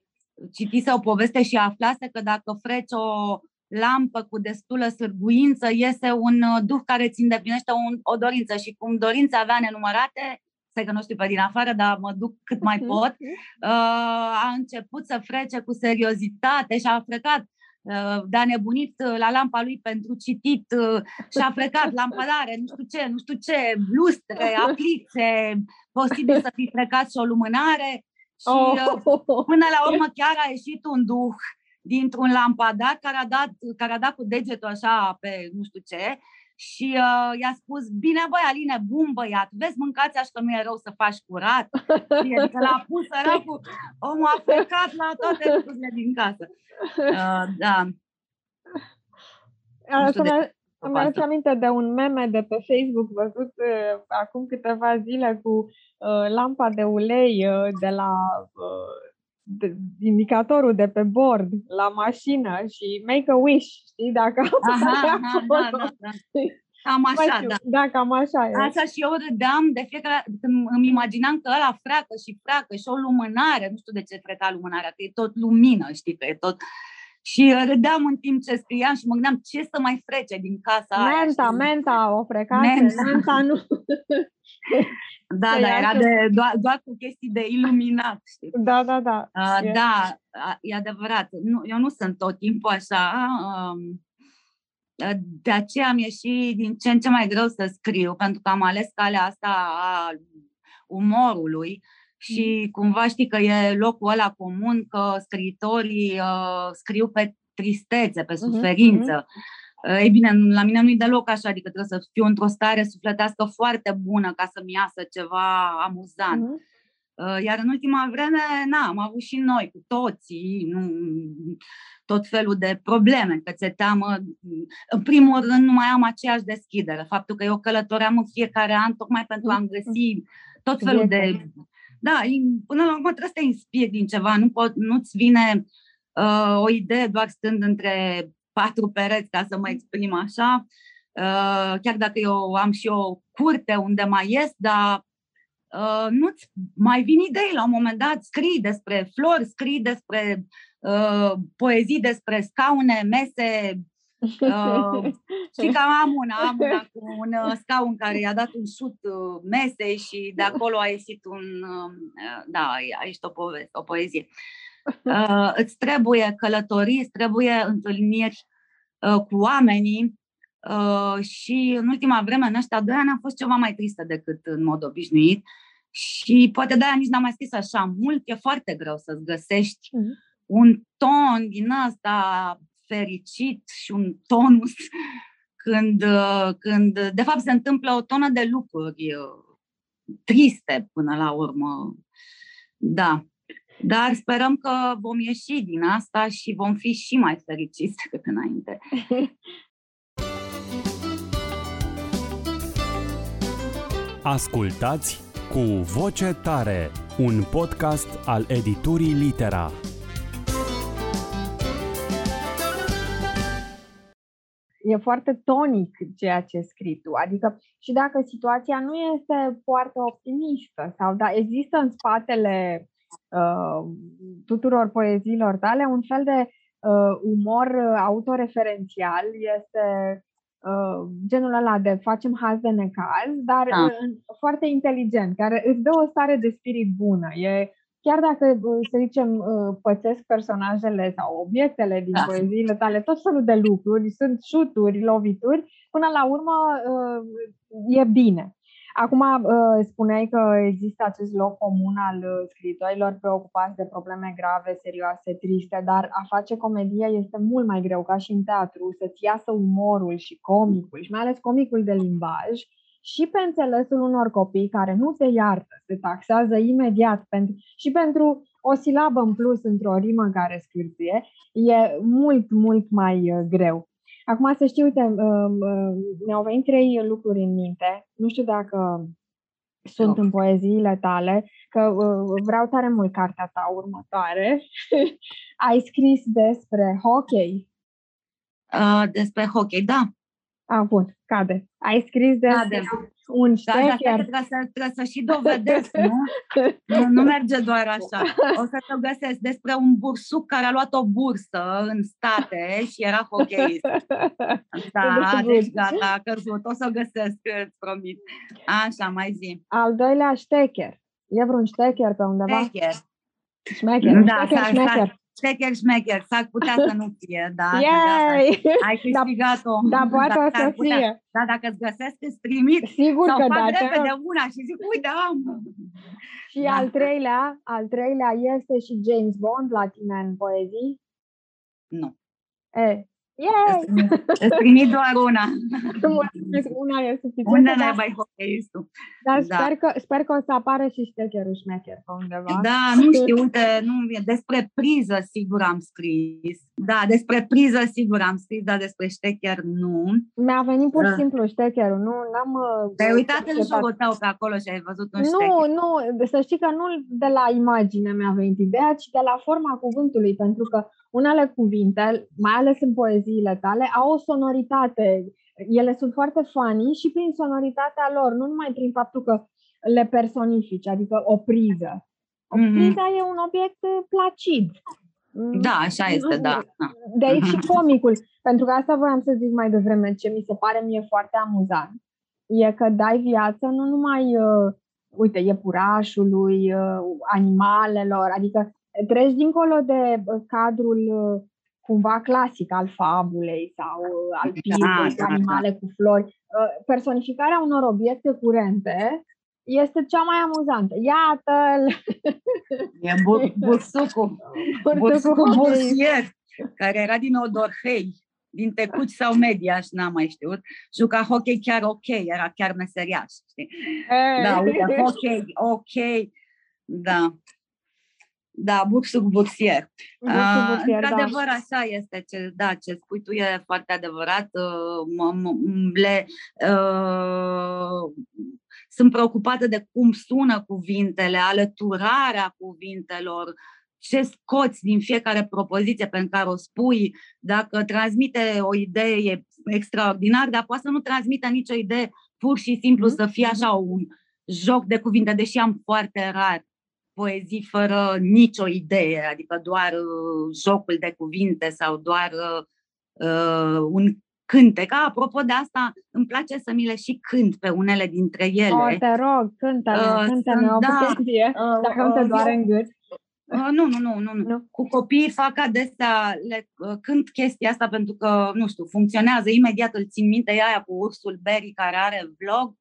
citise o poveste și aflase că dacă freci o lampă cu destulă sârguință, iese un uh, duh care îți îndeplinește un, o dorință și cum dorința avea nenumărate, să că nu știu pe din afară, dar mă duc cât mai pot, uh, a început să frece cu seriozitate și a frecat. Uh, de-a nebunit la lampa lui pentru citit și a frecat lampadare, nu știu ce, nu știu ce, lustre, aplițe, posibil să fi frecat și o lumânare și oh. până la urmă chiar a ieșit un duh dintr-un lampadar care a, dat, care a dat cu degetul așa pe nu știu ce și uh, i-a spus, bine băi Aline, bun băiat, vezi mâncați așa că nu e rău să faci curat. Adică l-a pus săracul, omul a plecat la toate lucrurile din casă. Uh, da. Îmi aduce aminte de un meme de pe Facebook văzut uh, acum câteva zile cu uh, lampa de ulei uh, de la uh, de, indicatorul de pe bord la mașină și make a wish, știi, dacă aha, aha, da, da, da. Cam așa, da. Da, cam așa e. Așa și eu râdeam de fiecare când îmi imaginam că ăla freacă și freacă și o lumânare, nu știu de ce freca lumânarea, că e tot lumină, știi, că e tot... Și râdeam în timp ce scriam și mă gândeam ce să mai frece din casa menta, aia. Menta, menta, o frecase, menta, menta nu. Da, da, era de, doar, doar cu chestii de iluminat, știi? Da, da, da. Uh, da, e adevărat. Nu, eu nu sunt tot timpul așa. Uh, de aceea mi-e și din ce în ce mai greu să scriu, pentru că am ales calea asta a umorului și mm. cumva știi că e locul ăla comun că scriitorii uh, scriu pe tristețe, pe mhm, suferință. Mm-hmm. Ei bine, la mine nu-i deloc așa, adică trebuie să fiu într-o stare sufletească foarte bună ca să-mi iasă ceva amuzant. Mm-hmm. Iar în ultima vreme, na, am avut și noi, cu toții, nu, tot felul de probleme, că ți teamă. În primul rând, nu mai am aceeași deschidere. Faptul că eu călătoream în fiecare an tocmai pentru a-mi găsi tot felul de... Da, până la urmă trebuie să te inspiri din ceva, nu pot, nu-ți vine uh, o idee doar stând între patru pereți, ca să mă exprim așa, uh, chiar dacă eu am și o curte unde mai ies, dar uh, nu-ți mai vin idei. La un moment dat, scrii despre flori, scrii despre uh, poezii despre scaune, mese, Uh, și că am una, am una cu un uh, scaun care i-a dat un șut uh, mesei și de acolo a ieșit un, uh, da, a ieșit o, poveste, o poezie. Uh, îți trebuie călătorii, îți trebuie întâlniri uh, cu oamenii uh, și în ultima vreme, în ăștia doi ani, a fost ceva mai tristă decât în mod obișnuit și poate de-aia nici n-am mai scris așa mult, e foarte greu să-ți găsești mm-hmm un ton din asta fericit și un tonus când, când de fapt se întâmplă o tonă de lucruri uh, triste până la urmă. Da. Dar sperăm că vom ieși din asta și vom fi și mai fericiți decât înainte. Ascultați cu voce tare, un podcast al editurii Litera. E foarte tonic ceea ce scrii tu. Adică și dacă situația nu este foarte optimistă sau da, există în spatele uh, tuturor poeziilor tale un fel de uh, umor autoreferențial, este uh, genul ăla de facem haz de necaz, dar da. uh, foarte inteligent, care îți dă o stare de spirit bună. E chiar dacă, să zicem, uh, pățesc personajele sau obiectele din da. poeziile tale, tot felul de lucruri, sunt șuturi, lovituri, până la urmă uh, e bine. Acum uh, spuneai că există acest loc comun al scriitorilor preocupați de probleme grave, serioase, triste, dar a face comedie este mult mai greu, ca și în teatru, să-ți iasă umorul și comicul, și mai ales comicul de limbaj, și pe înțelesul unor copii care nu se iartă, se taxează imediat pentru, și pentru o silabă în plus într-o rimă care scârție, e mult, mult mai uh, greu. Acum să știu, uite, uh, uh, mi-au venit trei lucruri în minte. Nu știu dacă sunt în poeziile tale, că vreau tare mult cartea ta următoare. Ai scris despre hockey. Uh, despre hockey, da. A, bun, cade. Ai scris de cade. un ștecher. Da, trebuie să, trebuie să și dovedesc, nu? nu? Nu merge doar așa. O să te găsesc despre un bursuc care a luat o bursă în state și era hockeyist. Da, deci gata, a căzut. O să o găsesc, îți promit. Așa, mai zi. Al doilea ștecher. E vreun ștecher pe undeva? Ștecher. Șmecher, da, ștecher, șmecher. Șmecher, șmecher, s-ar putea să nu fie, da. Yay! Ai câștigat-o. Da, da poate o să putea. fie. Da, dacă îți găsesc, îți trimit. Sigur sau că fac da. repede una și zic, uite, am. Și da. al treilea, al treilea este și James Bond la tine în poezii? Nu. E, Yay! Îți trimit doar una. una e suficient. Unde ne mai hockeyistul? Dar da. sper, că, sper că o să apară și ștecherul șmecher pe undeva. Da, nu știu, uite, nu, despre priză sigur am scris. Da, despre priză sigur am scris, dar despre ștecher nu. Mi-a venit pur și uh. simplu ștecherul, nu am uh, Te-ai uitat în jurul tău pe acolo și ai văzut un nu, ștecher. Nu, nu, să știi că nu de la imagine mi-a venit ideea, ci de la forma cuvântului, pentru că unele cuvinte, mai ales în poeziile tale, au o sonoritate ele sunt foarte funny și prin sonoritatea lor, nu numai prin faptul că le personifici, adică o priză. O Mhm. priză e un obiect uh, placid. Mm, Da, așa este, da. da. De aici și comicul. Pentru că asta voiam să zic mai devreme, ce mi se pare mie foarte amuzant, e că dai viață nu numai, uh, uite, iepurașului, uh, animalelor, adică treci dincolo de uh, cadrul uh, cumva clasic al fabulei sau uh, al pildei da, cu animale cu flori. Uh, personificarea unor obiecte curente este cea mai amuzantă. Iată-l! E bur- bursucul, bursucul bursier, care era din Odorhei, din Tecuci sau Mediaș, n-am mai știut. Juca hockey chiar ok, era chiar meseriaș, știi? Da, uite, hockey, ok, da. Da, bursuc bursier. Bursul Uh, bursier, da. într-adevăr, așa este. Ce, da, ce spui tu e foarte adevărat. Uh, m- m- le, uh, sunt preocupată de cum sună cuvintele, alăturarea cuvintelor, ce scoți din fiecare propoziție pe care o spui, dacă transmite o idee extraordinar, dar poate să nu transmită nicio idee, pur și simplu Mhm. să fie așa un joc de cuvinte, deși am foarte rar poezii fără nicio idee, adică doar uh, jocul de cuvinte sau doar uh, uh, un cântec. A, apropo de asta, îmi place să mi le și cânt pe unele dintre ele. O, te rog, cântă-ne, Uh, cântă-ne sunt- o da. poezie, Uh, dacă nu te uh, doare eu- în gât. Uh, nu, nu, nu, nu, nu. Nu? Cu copiii fac adesea, le uh, cânt chestia asta pentru că, nu știu, funcționează. Imediat îl țin minte e aia cu ursul Berry care are vlog.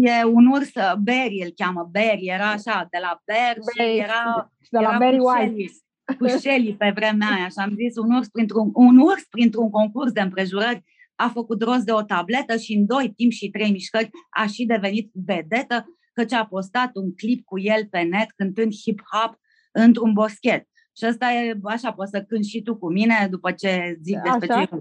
E un urs, uh, Berry îl cheamă, Berry, era așa, de la Bear și Berry, era, Și de la era Barry cu White. Shelley, cu Shelley pe vremea aia și am zis un urs printr-un, un urs printr-un concurs de împrejurări a făcut rost de o tabletă și în doi timp și trei mișcări a și devenit vedetă căci a postat un clip cu el pe net cântând hip-hop într-un boschet. Și asta e, așa, poți să cânti și tu cu mine după ce zic despre Așa. ce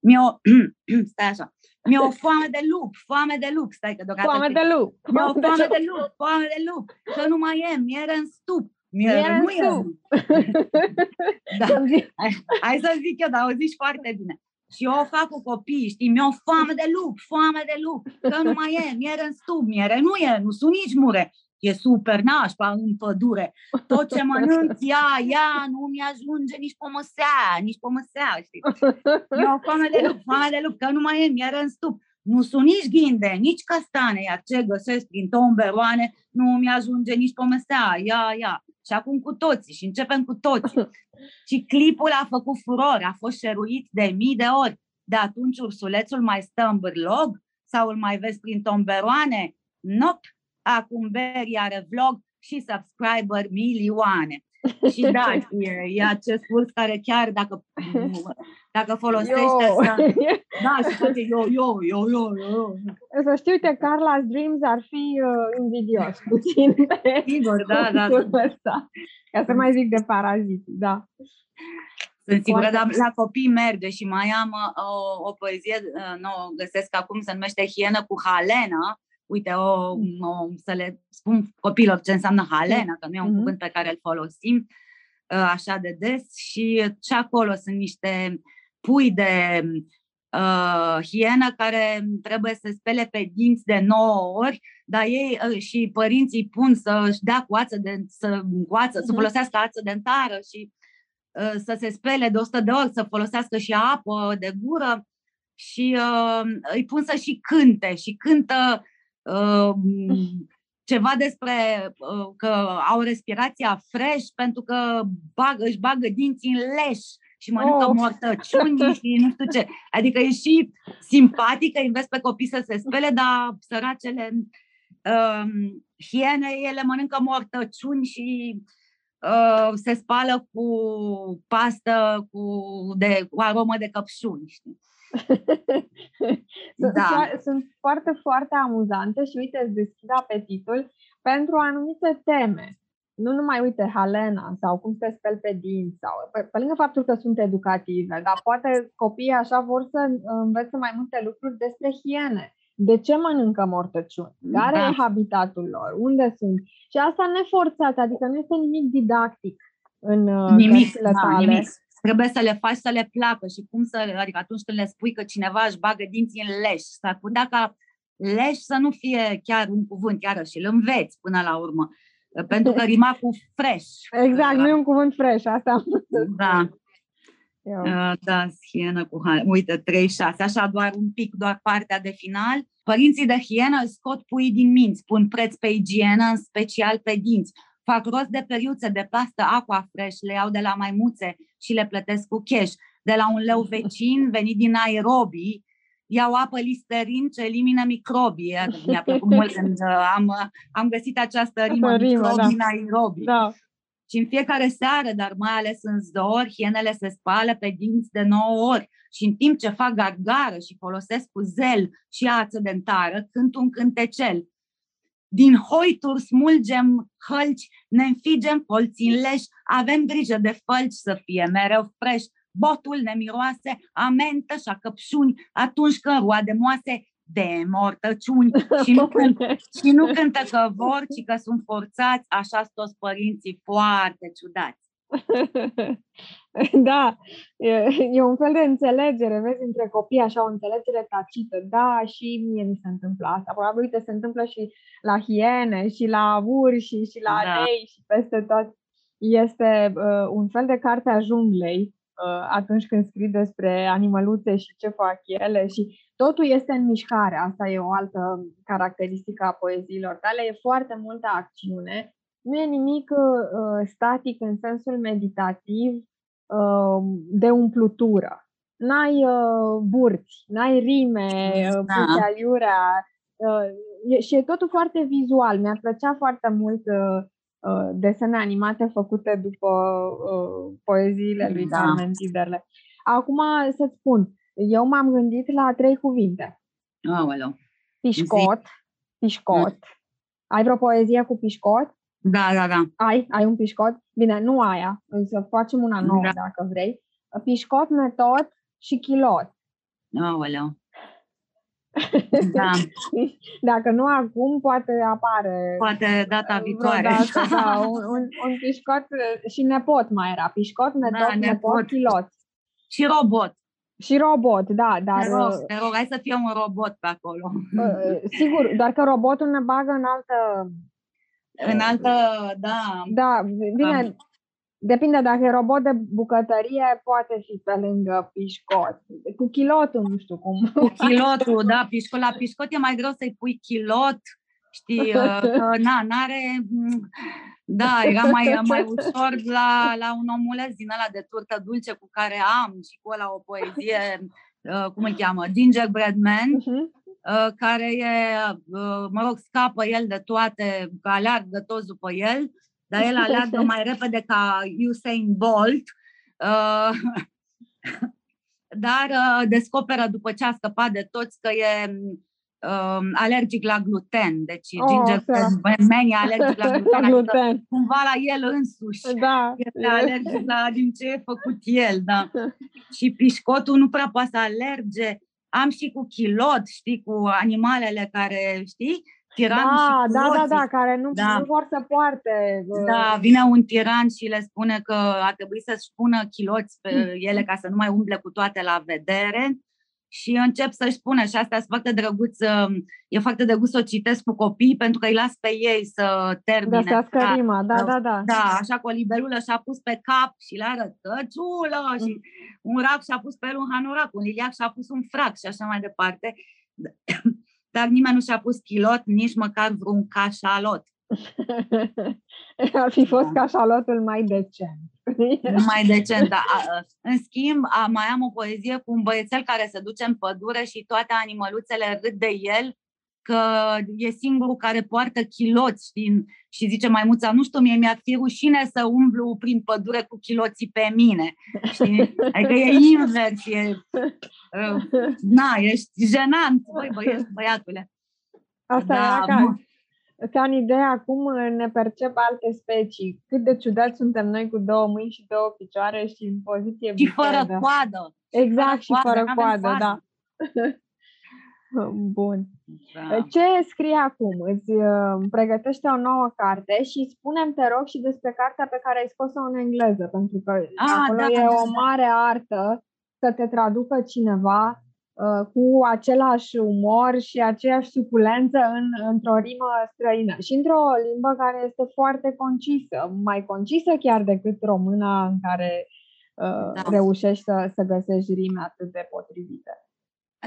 Mi-e o, stai așa, mi-e o foame de lup, foame de lup, stai că deocamdată Foame te- de lup. mi-e o foame de lup, foame de lup, că nu mai e, miere în stup. Miere, Miere în nu e. stup. Da. Să-mi zic, Hai, hai să zic eu, dar o zici foarte bine. Și eu o fac cu copiii, știi, mi-e o foame de lup, foame de lup, că nu mai e, miere în stup, miere nu e, nu sunt nici mure, e super nașpa în pădure. Tot ce mănânc, ea, ea, nu mi-ajunge nici pomăsea, nici pomăsea, știi. Mi-e o foame de lup, foame de lup, că nu mai e, miere în stup. Nu sunt nici ghinde, nici castane, iar ce găsesc prin tomberoane, nu mi-ajunge nici pomesea, ia, ia. Și acum cu toții și începem cu toții. și clipul a făcut furor, a fost șeruit de mii de ori. De atunci ursulețul mai stă în bârlog sau îl mai vezi prin tomberoane? Nope! Acum Berry are vlog și subscriber milioane. Și da, e, e acest urs care chiar dacă, dacă folosește eu. să... Da, și face yo, yo, yo, yo, yo. Să știu, uite, Carla's Dreams ar fi uh, invidios puțin pe Sigur, da, da. cursul ăsta. Ca să mai zic de parazit, da. Sunt sigură, Foarte. dar la copii merge și mai am uh, o, o poezie, uh, nu o găsesc acum, se numește Hienă cu Halena. Uite, o, o, să le spun copilor ce înseamnă Halena, că nu e un Mhm. cuvânt pe care îl folosim uh, așa de des și și acolo sunt niște pui de uh, hienă care trebuie să spele pe dinți de 9 ori, dar ei uh, și părinții îi pun să-și dea cu ață de, să, cu ață, să Mhm. folosească ață dentară și uh, să se spele de 100 de ori, să folosească și apă de gură și uh, îi pun să și cânte și cântă uh, ceva despre uh, că au respirația fresh pentru că bagă, își bagă dinții în leș și mănâncă Oh. oh. mortăciuni și nu știu ce. Adică e și simpatic că îi înveți pe copii să se spele, dar săracele uh, hiene, ele mănâncă mortăciuni și uh, se spală cu pastă cu, de, cu aromă de căpșuni. Știi? Sunt, Da. chiar- sunt foarte, foarte amuzante și uite, îți deschid apetitul pentru anumite teme. Nu numai, uite, Halena sau cum se speli pe dinți sau pe, pe lângă faptul că sunt educative, dar poate copiii așa vor să învețe mai multe lucruri despre hiene. De ce mănâncă mortăciuni? Care Da. e habitatul lor? Unde sunt? Și asta neforțat, adică nu este nimic didactic în uh, Nimic, cărțile da, tale. nimic. Trebuie să le faci să le placă și cum să, adică atunci când le spui că cineva își bagă dinții în leș, s-ar putea ca leș să nu fie chiar un cuvânt, iarăși îl înveți până la urmă, pentru că rima cu fresh. Exact, nu e un cuvânt fresh, asta am Da. Uh, da, hienă cu hal. Uite, 36, așa doar un pic, doar partea de final. Părinții de hienă scot pui din minți, pun preț pe igienă, în special pe dinți. Fac rost de periuțe de pastă aqua fresh, le iau de la maimuțe și le plătesc cu cash. De la un leu vecin venit din Nairobi, iau apă listerin ce elimină microbii. Mi-a plăcut mult când uh, am, uh, am găsit această rimă, rimă microbii da. Nairobi. Da. Și în fiecare seară, dar mai ales în zor, hienele se spală pe dinți de 9 ori. Și în timp ce fac gargară și folosesc cu zel și ață dentară, cânt un cântecel. Din hoituri smulgem hălci, ne înfigem colții în leș, avem grijă de fălci să fie mereu fresh, botul ne miroase a mentă și a căpșuni atunci când roade moase de mortăciuni și nu, cânt, și nu cântă că vor, ci că sunt forțați, așa sunt toți părinții foarte ciudați. Da, e, e un fel de înțelegere, vezi, între copii, așa, o înțelegere tacită. Da, și mie mi se întâmplă asta. Probabil, uite, se întâmplă și la hiene, și la urși, și la da. alei, și peste tot. Este uh, un fel de carte a junglei uh, atunci când scrii despre animăluțe și ce fac ele și totul este în mișcare. Asta e o altă caracteristică a poeziilor tale. E foarte multă acțiune. Nu e nimic uh, static în sensul meditativ uh, de umplutură. N-ai uh, burți, n-ai rime, uh, da. aiurea, uh, și e totul foarte vizual. Mi-ar plăcea foarte mult uh, uh, desene animate făcute după uh, poeziile lui da. Carmen Tiderle. Acum să-ți spun, eu m-am gândit la trei cuvinte. Aoleu. Pișcot, pișcot. Mm. Ai vreo poezie cu pișcot? Da, da, da. Ai? Ai un pișcot? Bine, nu aia. Să facem una nouă da. dacă vrei. Pișcot, metod și chilot. Aoleu. Da. Dacă nu acum, poate apare. Poate data viitoare. Dată, da, un, un, un pișcot și nepot mai era. Pișcot, metod, da, nepot, nepot, chilot. Și robot. Și robot, da, dar... Te rog, te rog, hai să fie un robot pe acolo. Uh, sigur, doar că robotul ne bagă în altă... În altă, da. Da, bine, um. depinde dacă e robot de bucătărie, poate fi pe lângă pișcot. Cu chilotul, nu știu cum. Cu chilotul, da, pișcot. La pișcot e mai greu să-i pui chilot, știi, uh, că na, n-are da, era mai, mai ușor la, la un omuleț din ăla de turtă dulce cu care am și cu ăla o poezie, uh, cum îl cheamă, Gingerbread Man, uh-huh. Uh, care e, uh, mă rog, scapă el de toate, că aleargă toți după el, dar el aleargă mai repede ca Usain Bolt. Uh, dar uh, descoperă după ce a scăpat de toți că e um, alergic la gluten, deci oh, Ginger Man e alergic la gluten, la gluten. Adică cumva la el însuși da, este alergic la din ce e făcut el, da. și pișcotul nu prea poate să alerge. Am și cu chilot, știi, cu animalele care, știi, tiran da, și da, da, da, care nu, da. nu vor să poarte. Da, vine un tiran și le spune că ar trebui să-și pună chiloți pe mm. ele ca să nu mai umble cu toate la vedere și încep să-și spună și asta sunt foarte drăguț, e foarte drăguț să o citesc cu copii pentru că îi las pe ei să termine. Găsească da, rima, da, da, da. Da, așa cu o libelulă și-a pus pe cap și le arăt căciulă și mm. un rac și-a pus pe el un hanorac, un liliac și-a pus un frac și așa mai departe. Dar nimeni nu și-a pus chilot, nici măcar vreun cașalot. Ar fi fost da. cașalotul mai decent. mai decent, da. În schimb, mai am o poezie cu un băiețel care se duce în pădure și toate animăluțele râd de el că e singurul care poartă chiloți știi? și zice maimuța, nu știu, mie mi-ar fi rușine să umblu prin pădure cu chiloții pe mine. Știi? Adică e invers, e... Uh, na, ești jenant, băi, băieți, băiatule. Asta da, e ca, ca în ideea cum ne percep alte specii. Cât de ciudați suntem noi cu două mâini și două picioare și în poziție Și fără coadă. Exact, și fără, și fără coadă, coadă, da. Bun. Da. Ce scrie acum? Îți uh, pregătește o nouă carte și spunem te rog, și despre cartea pe care ai scos-o în engleză, pentru că ah, acolo da, e da, o da. mare artă să te traducă cineva uh, cu același umor și aceeași suculență în, într-o rimă străină și într-o limbă care este foarte concisă, mai concisă chiar decât româna în care uh, da. reușești să, să găsești rime atât de potrivite.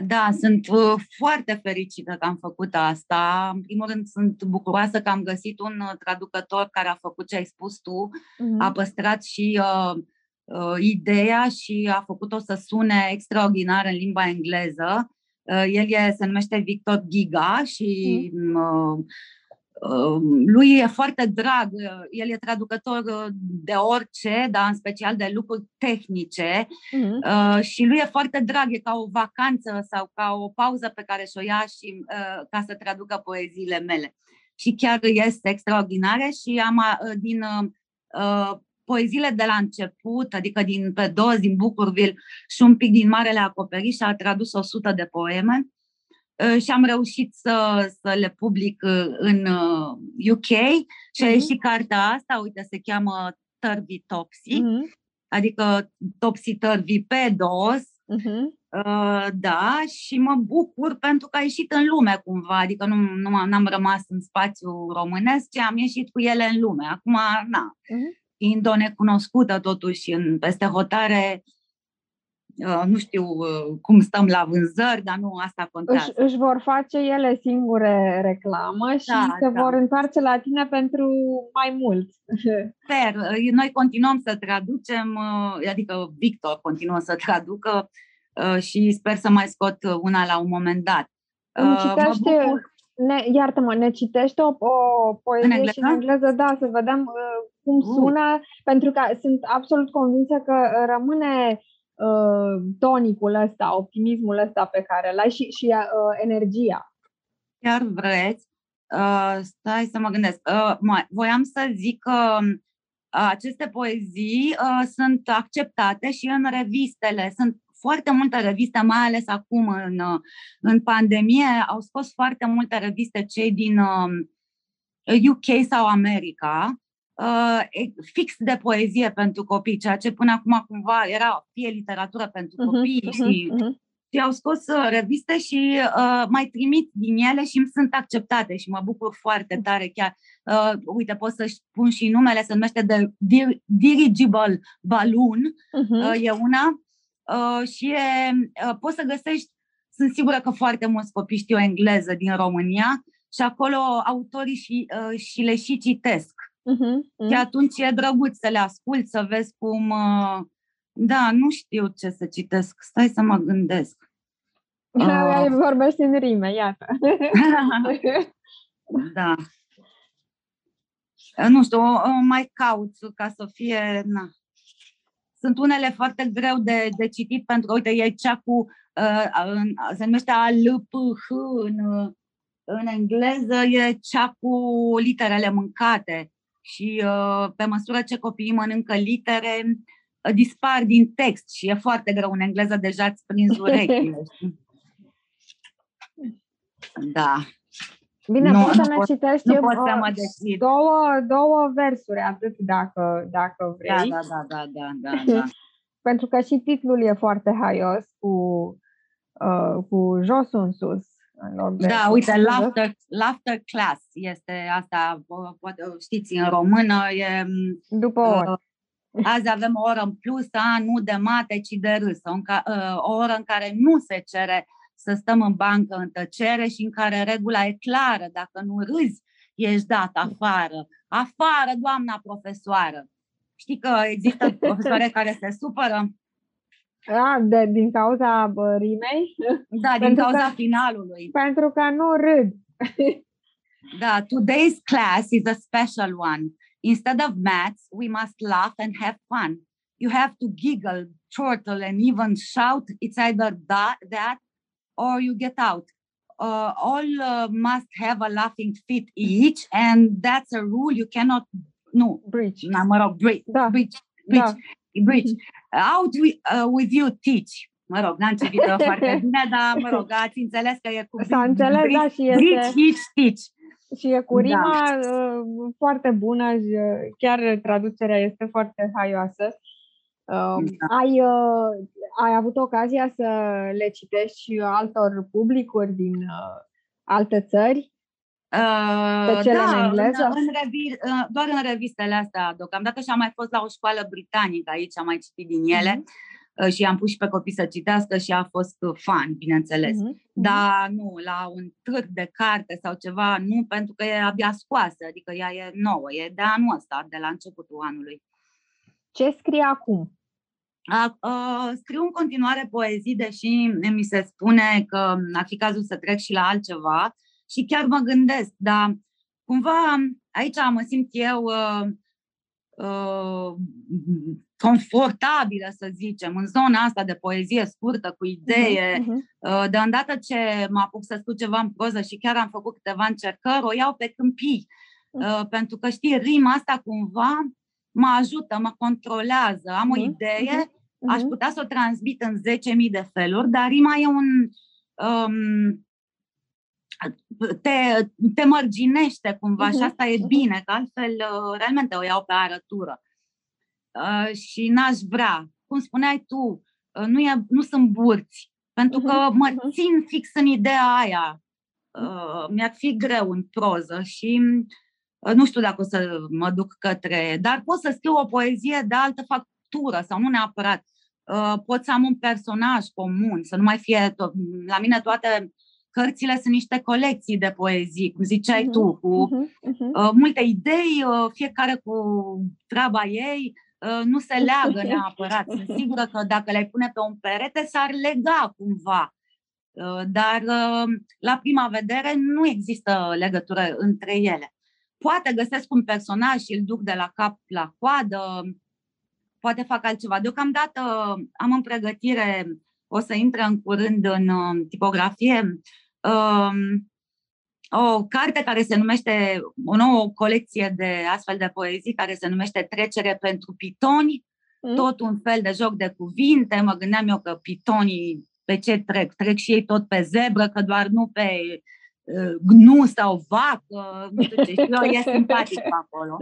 Da, sunt uh, foarte fericită că am făcut asta. În primul rând, sunt bucuroasă că am găsit un uh, traducător care a făcut ce ai spus tu, uh-huh. a păstrat și uh, uh, ideea și a făcut-o să sune extraordinar în limba engleză. Uh, el e, se numește Victor Giga și uh-huh. Ehm, lui e foarte drag, el e traducător uh, de orice, dar în special de lucruri tehnice uh-huh. și lui e foarte drag, e ca o vacanță sau ca o pauză pe care și-o ia și, uh, ca să traducă poeziile mele. Și chiar este extraordinare și am uh, din poeziile de la început, adică din pe dos, din Bucurville și un pic din Marele Acoperiș, a tradus 100 de poeme Uh, și am reușit să, să le public uh, în UK uh, și a mhm. ieșit cartea asta, uite, se cheamă Tărvi Topsy, uh-huh. adică Topsy Tărvi pe dos, uh-huh. Uh, da, și mă bucur pentru că a ieșit în lume cumva, adică nu, nu am rămas în spațiu românesc, ci am ieșit cu ele în lume. Acum, na, uh-huh. Fiind o necunoscută totuși în, peste hotare, Uh, nu știu uh, cum stăm la vânzări, dar nu asta contează. Își, își vor face ele singure reclamă și da, se da. vor întoarce la tine pentru mai mult. Sper. Uh, noi continuăm să traducem, adică Victor continuă să traducă și sper să mai scot una la un moment dat. Îmi citește, ne, iartă-mă, ne citește o, o poezie în engleză? și în engleză, da, să vedem uh, cum uh. sună, pentru că sunt absolut convinsă că rămâne uh, tonicul ăsta, optimismul ăsta pe care îl ai și, și uh, energia. Chiar vreți? Uh, stai să mă gândesc. Uh, mai, voiam să zic că uh, aceste poezii uh, sunt acceptate și în revistele. Sunt foarte multe reviste, mai ales acum în, uh, în pandemie, au scos foarte multe reviste cei din uh, UK sau America uh, fix de poezie pentru copii, ceea ce până acum cumva era fie literatură pentru mhm, copii uh-huh, și, uh-huh. și au scos uh, reviste și uh, mai trimit din ele și îmi sunt acceptate și mă bucur foarte tare chiar. Uh, uite, pot să pun și numele, se numește de Dir- Dirigible Balloon, uh-huh. uh, e una uh, și e, uh, poți să găsești, sunt sigură că foarte mulți copii știu engleză din România și acolo autorii și, uh, și le și citesc. Uh-huh, uh-huh. Și atunci e drăguț să le ascult, să vezi cum... Uh, da, nu știu ce să citesc. Stai să mă gândesc. Uh. Vorbești în rime, iată. da. Nu știu, o, o mai caut ca să fie... Na. Sunt unele foarte greu de, de citit pentru că, uite, e cea cu... Uh, se numește ALPH în, în engleză, e cea cu literele mâncate și uh, pe măsură ce copiii mănâncă litere, uh, dispar din text și e foarte greu în engleză, deja îți prins urechile. da. Bine, nu, să ne pot, citești nu pot să mă două, două versuri, atât dacă, dacă vrei. Da, da, da, da, da, da. Pentru că și titlul e foarte haios, cu, uh, cu josul în sus. Da, uite, laughter, laughter class este asta, poate știți, în română e... După o oră. Azi avem o oră în plus, a, nu de mate, ci de râs. O, o oră în care nu se cere să stăm în bancă în tăcere și în care regula e clară. Dacă nu râzi, ești dat afară. Afară, doamna profesoară. Știi că există profesoare care se supără a, de, din cauza rimei? Da, din cauza că, finalului. Pentru că nu râd. da, today's class is a special one. Instead of maths, we must laugh and have fun. You have to giggle, chortle, and even shout. It's either that, that or you get out. Uh, all uh, must have a laughing fit each, and that's a rule you cannot no breach. No, mă rog, breach, da. breach, breach. Da. Bridge. Mm-hmm. How do we, uh, with you teach? mă rog, n-am citit foarte bine, dar, mă rog, ați înțeles că e cu S-a înțeles, da, și este... Brici, hici, tici. Și e cu rima da. foarte bună, chiar traducerea este foarte haioasă. Da. Ai, ai avut ocazia să le citești și altor publicuri din alte țări? Pe cele da, în engleză? În, în revi, doar în revistele astea deocamdată și am mai fost la o școală britanică aici, am mai citit din ele. Mm-hmm și am pus și pe copii să citească și a fost fan, bineînțeles. Mm-hmm. Dar nu, la un târg de carte sau ceva, nu, pentru că e abia scoasă, adică ea e nouă, e de anul ăsta, de la începutul anului. Ce scrie acum? A, a, scriu în continuare poezii, deși mi se spune că ar fi cazul să trec și la altceva și chiar mă gândesc, dar cumva aici mă simt eu uh, uh, confortabilă, să zicem, în zona asta de poezie scurtă, cu idee. Uh-huh. De îndată ce mă apuc să scriu ceva în proză și chiar am făcut câteva încercări, o iau pe câmpii. Uh-huh. Pentru că, știi, rima asta cumva mă ajută, mă controlează. Am uh-huh. o idee, uh-huh. aș putea să o transmit în 10.000 de feluri, dar rima e un... Um, te, te mărginește cumva uh-huh. și asta e bine, că altfel uh, realmente o iau pe arătură. Uh, și n-aș vrea. Cum spuneai tu, uh, nu, e, nu sunt burți, pentru că uh-huh. mă țin fix în ideea aia. Mi-ar fi greu în proză și nu știu dacă o să mă duc către... Dar pot să scriu o poezie de altă factură sau nu neapărat. Pot să am un personaj comun, să nu mai fie... To- la mine toate cărțile sunt niște colecții de poezii, cum ziceai uh-huh, tu, cu uh-huh, uh-huh. multe idei, uh, fiecare cu treaba ei, uh, nu se leagă neapărat. Sunt sigură că dacă le pune pe un perete, s-ar lega cumva. Uh, dar uh, la prima vedere nu există legătură între ele. Poate găsesc un personaj și îl duc de la cap la coadă, poate fac altceva. Deocamdată am în pregătire, o să intre în curând în uh, tipografie, um, o carte care se numește, o nouă colecție de astfel de poezii care se numește Trecere pentru pitoni, mm. tot un fel de joc de cuvinte. Mă gândeam eu că pitonii pe ce trec? Trec și ei tot pe zebră, că doar nu pe uh, gnu sau vacă, nu știu ce, și eu e simpatic acolo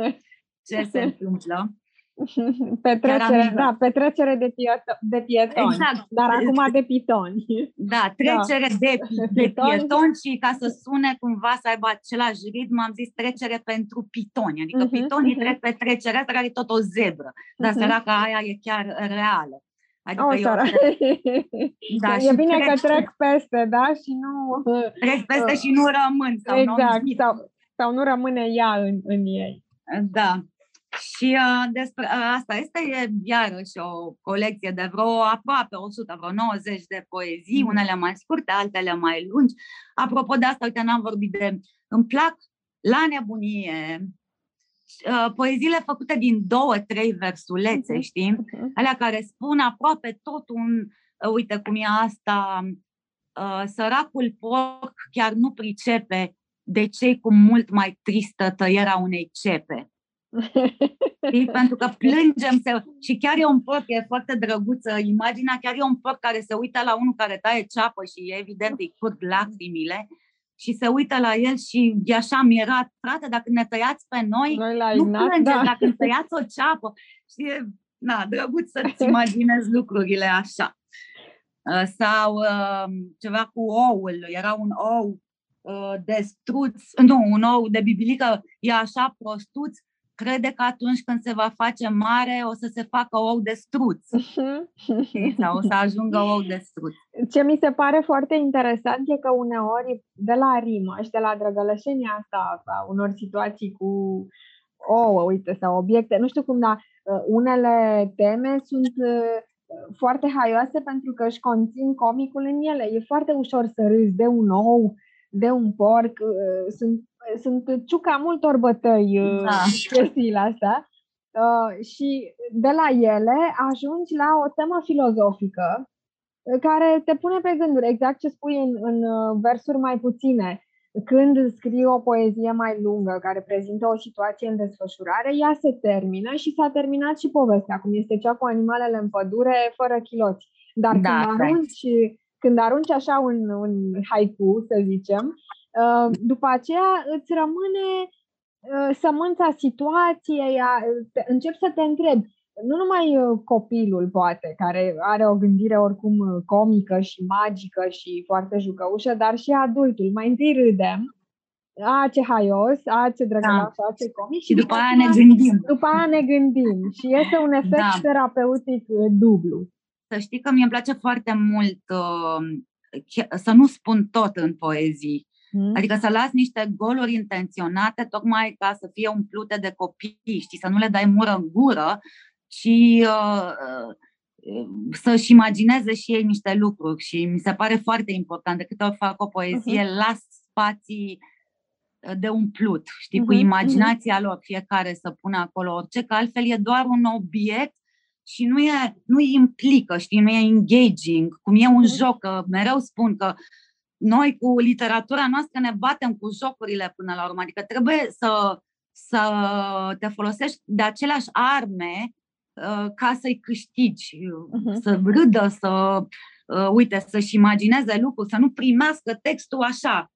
ce se întâmplă. Petrecere, da, petrecere de, pieto- de pietoni, exact. dar acum de pitoni. Da, trecere da. de, de pietoni și ca să sune cumva să aibă același ritm, am zis trecere pentru pitoni, adică uh-huh, pitonii uh-huh. trec pe trecerea asta care e tot o zebră, dar uh-huh. săraca aia e chiar reală. Adică oh, eu trec... da, e bine trec... că trec peste, da? Și nu... Trec peste uh, și nu rămân. Sau exact, nu sau, sau nu rămâne ea în, în ei. Da. Și uh, despre uh, asta este e, iarăși o colecție de vreo aproape 100, vreo 90 de poezii, mm. unele mai scurte, altele mai lungi. Apropo de asta, uite, n-am vorbit de... Îmi plac la nebunie uh, poeziile făcute din două, trei versulețe, mm-hmm. știi? Mm-hmm. Alea care spun aproape tot un... Uh, uite cum e asta... Uh, săracul porc chiar nu pricepe de ce cu mult mai tristă tăierea unei cepe. Pentru că plângem se... și chiar e un porc, e foarte drăguță imaginea, chiar e un porc care se uită la unul care taie ceapă și evident îi curg lacrimile și se uită la el și e așa mirat, frate, dacă ne tăiați pe noi, noi nu plângeți, da. dacă ne tăiați o ceapă. Și e, na, drăguț să-ți imaginezi lucrurile așa. Uh, sau uh, ceva cu oul, era un ou uh, de struț, nu, un ou de bibilică, e așa prostuț, crede că atunci când se va face mare o să se facă ou de struț sau o să ajungă ou de struț. Ce mi se pare foarte interesant e că uneori de la rimă și de la drăgălășenia asta a unor situații cu ouă, uite, sau obiecte, nu știu cum, dar uh, unele teme sunt uh, foarte haioase pentru că își conțin comicul în ele. E foarte ușor să râzi de un ou, de un porc, uh, sunt sunt ciuca multor bătăi uh, da. chestiile astea uh, și de la ele ajungi la o temă filozofică uh, care te pune pe gânduri, exact ce spui în, în versuri mai puține. Când scrii o poezie mai lungă care prezintă o situație în desfășurare, ea se termină și s-a terminat și povestea, cum este cea cu animalele în pădure fără chiloți. Dar da, când, arunci, când arunci așa un, un haiku, să zicem, uh, după aceea îți rămâne uh, sămânța situației, încep să te întrebi, nu numai uh, copilul, poate, care are o gândire oricum comică și magică și foarte jucăușă, dar și adultul. Mai întâi râdem, a, ce haios, a, ce drăgălaș, da. a, ce comic. Și, și după aia ne gândim. După aia ne gândim. Și este un efect da. terapeutic dublu. Să știi că mie îmi place foarte mult uh, să nu spun tot în poezii. Mm. Adică să las niște goluri intenționate tocmai ca să fie umplute de copii, știi, să nu le dai mură în gură, ci uh, uh, să-și imagineze și ei niște lucruri. Și mi se pare foarte important. De câte ori fac o poezie, uh-huh. las spații uh, de umplut, știi, uh-huh, cu mhm, imaginația uh-huh. lor, fiecare să pună acolo orice, că altfel e doar un obiect și nu, e, nu îi implică, știi, nu e engaging, cum e un uh-huh. joc, că mereu spun că noi cu literatura noastră ne batem cu jocurile până la urmă, adică trebuie să, să te folosești de aceleași arme uh, ca să-i câștigi, uh-huh. să râdă, să, uh, uite, să-și imagineze lucruri, să nu primească textul așa,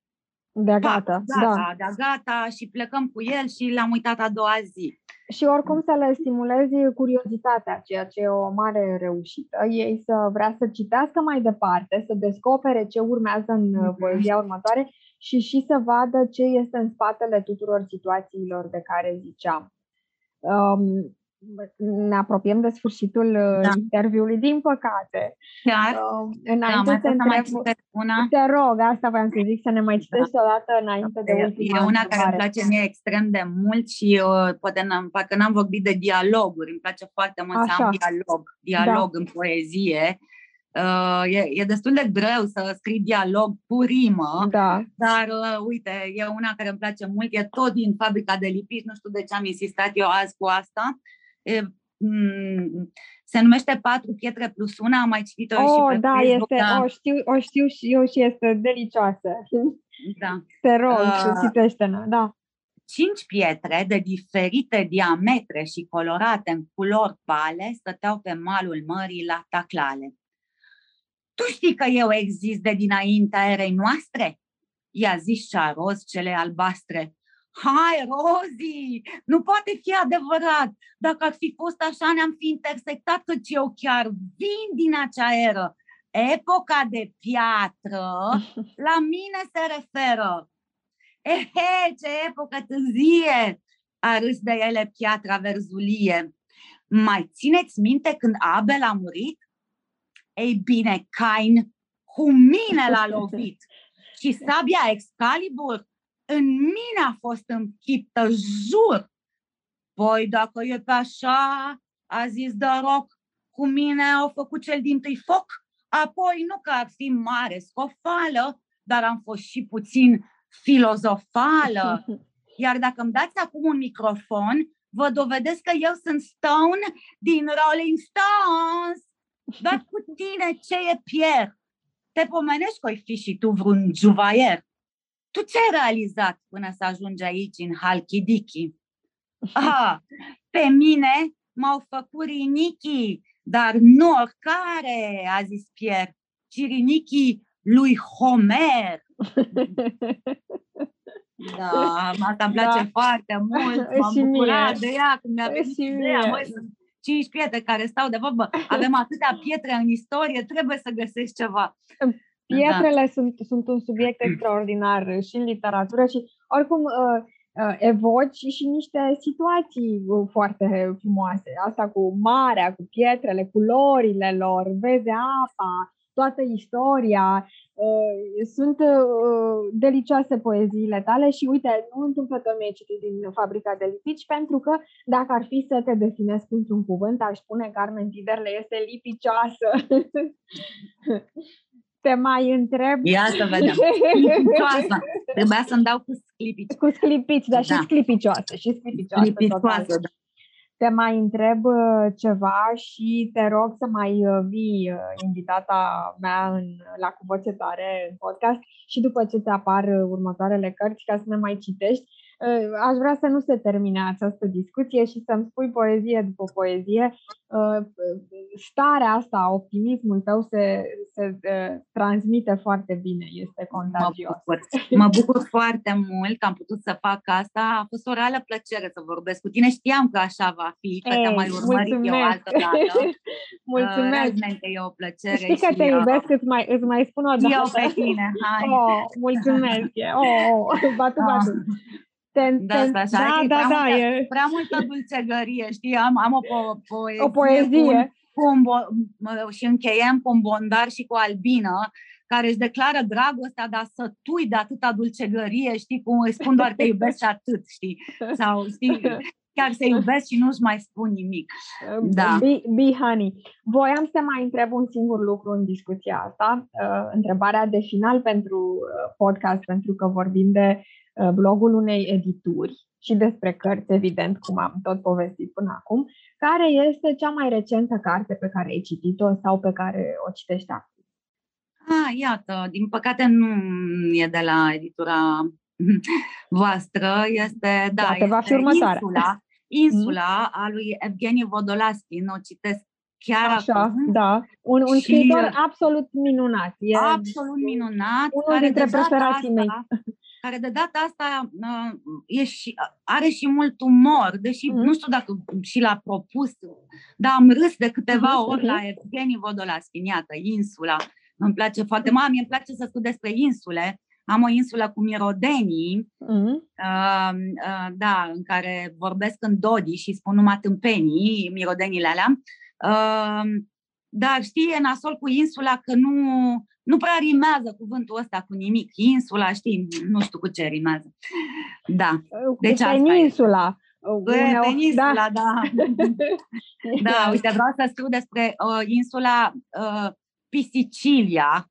de gata, gata, da. de gata și plecăm cu el și l-am uitat a doua zi. Și oricum să le stimulezi curiozitatea, ceea ce e o mare reușită, ei să vrea să citească mai departe, să descopere ce urmează în mm-hmm. poezia următoare și și să vadă ce este în spatele tuturor situațiilor de care ziceam. Um, ne apropiem de sfârșitul uh, da. interviului, din păcate. Chiar? Uh, înainte da, să întreb, una. Te rog, asta voiam să zic, să ne mai citești da. o dată înainte de ultima E una care îmi place mie extrem de mult și uh, poate n-am, parcă n-am vorbit de dialoguri. Îmi place foarte mult Așa. să am dialog, dialog da. în poezie. Uh, e, e destul de greu să scrii dialog cu rimă, da. dar uh, uite, e una care îmi place mult, e tot din fabrica de lipici, nu știu de ce am insistat eu azi cu asta, Mm, se numește Patru pietre plus una, am mai citit-o oh, și pe da, Facebook. Este, da, o știu, o știu și eu și este delicioasă. Da. Te rog, uh, citește-ne, da. Cinci pietre de diferite diametre și colorate în culori pale stăteau pe malul mării la taclale. Tu știi că eu exist de dinaintea erei noastre? I-a zis cea roz cele albastre. Hai, Rozi, nu poate fi adevărat. Dacă ar fi fost așa, ne-am fi intersectat, căci eu chiar vin din acea eră. Epoca de piatră la mine se referă. Ehe, ce epocă târzie! A râs de ele piatra verzulie. Mai țineți minte când Abel a murit? Ei bine, Cain cu mine l-a lovit și sabia Excalibur în mine a fost închiptă, jur. Păi dacă e pe așa, a zis Daroc, cu mine au făcut cel din tâi foc, apoi nu că ar fi mare scofală, dar am fost și puțin filozofală. Iar dacă îmi dați acum un microfon, vă dovedesc că eu sunt Stone din Rolling Stones. Dar cu tine ce e Pierre? Te pomenești că ai fi și tu vreun juvaier. Tu ce ai realizat până să ajungi aici, în Halkidiki? Ah, pe mine m-au făcut rinichii, dar nu oricare, a zis Pierre, ci rinichii lui Homer. Da, asta îmi place da. foarte mult, m-am și bucurat mie. de ea când mi-a venit ideea, măi, sunt cinci pietre care stau de vorbă, avem atâtea pietre în istorie, trebuie să găsești ceva. Pietrele da. sunt, sunt un subiect extraordinar și în literatură și oricum uh, uh, evoci și niște situații uh, foarte frumoase. Asta cu marea, cu pietrele, culorile lor, vezi apa, toată istoria. Uh, sunt uh, delicioase poeziile tale și uite, nu întâmplător mi-ai citit din Fabrica de Lipici pentru că dacă ar fi să te definesc într-un cuvânt, aș spune Carmen Tiderle este lipicioasă. te mai întreb... Ia să vedem. Sclipicioasă. Trebuia să-mi dau cu sclipici. Cu sclipici, dar da. și sclipicioasă. Și sclipicioasă. sclipicioasă da. Te mai întreb uh, ceva și te rog să mai uh, vii uh, invitata mea în, la Cu Voce Tare în podcast și după ce ți apar următoarele cărți ca să ne mai citești. Uh, aș vrea să nu se termine această discuție și să-mi spui poezie după poezie. Uh, starea asta, optimismul tău se, se transmite foarte bine, este contagios. Mă bucur. mă bucur foarte mult că am putut să fac asta. A fost o reală plăcere să vorbesc cu tine. Știam că așa va fi, că te mai urmărit mulțumesc. eu altă dată. mulțumesc. Uh, e o plăcere. Știi că te iubesc, îți mai, îți mai spun o dată. Eu pe tine, hai. Oh, mulțumesc. Oh, oh. batu, batu. Oh. Ten, da, ten, da, da, da, da, da, multă, e... prea multă dulcegărie, știi? Am, am o, po- poezie, o poezie. Cu un, cu un și încheiem cu un bondar și cu o albină care își declară dragostea, dar să tui de atâta dulcegărie, știi, cum îi spun doar că iubesc și atât, știi? Sau, știi, chiar să iubesc și nu-și mai spun nimic. Da. Be, be honey. Voiam să mai întreb un singur lucru în discuția asta, uh, întrebarea de final pentru uh, podcast, pentru că vorbim de Uh, blogul unei edituri și despre cărți, evident, cum am tot povestit până acum, care este cea mai recentă carte pe care ai citit-o sau pe care o citești acum? Ah, iată, din păcate nu e de la editura voastră, este, da, este va fi următoarea. Insula, Insula a lui Evgeni Vodolaskin, o citesc chiar Așa, acum. da. Un, un scriitor absolut minunat. E absolut minunat. Unul dintre preferații mei care de data asta uh, e și, are și mult umor, deși mm-hmm. nu știu dacă și l-a propus, dar am râs de câteva mm-hmm. ori la Evgeni Vodolaskin, iată, insula. Îmi place foarte mult, mie îmi place să scriu despre insule. Am o insulă cu mirodenii, mm-hmm. uh, uh, da, în care vorbesc în dodi și spun numai tâmpenii, mirodenile alea. Uh, dar știi, e nasol cu insula că nu, nu prea rimează cuvântul ăsta cu nimic. Insula, știi, nu știu cu ce rimează. Da. Deci peninsula. Pe peninsula, da. Da. da, uite, vreau să scriu despre uh, insula uh, Pisicilia,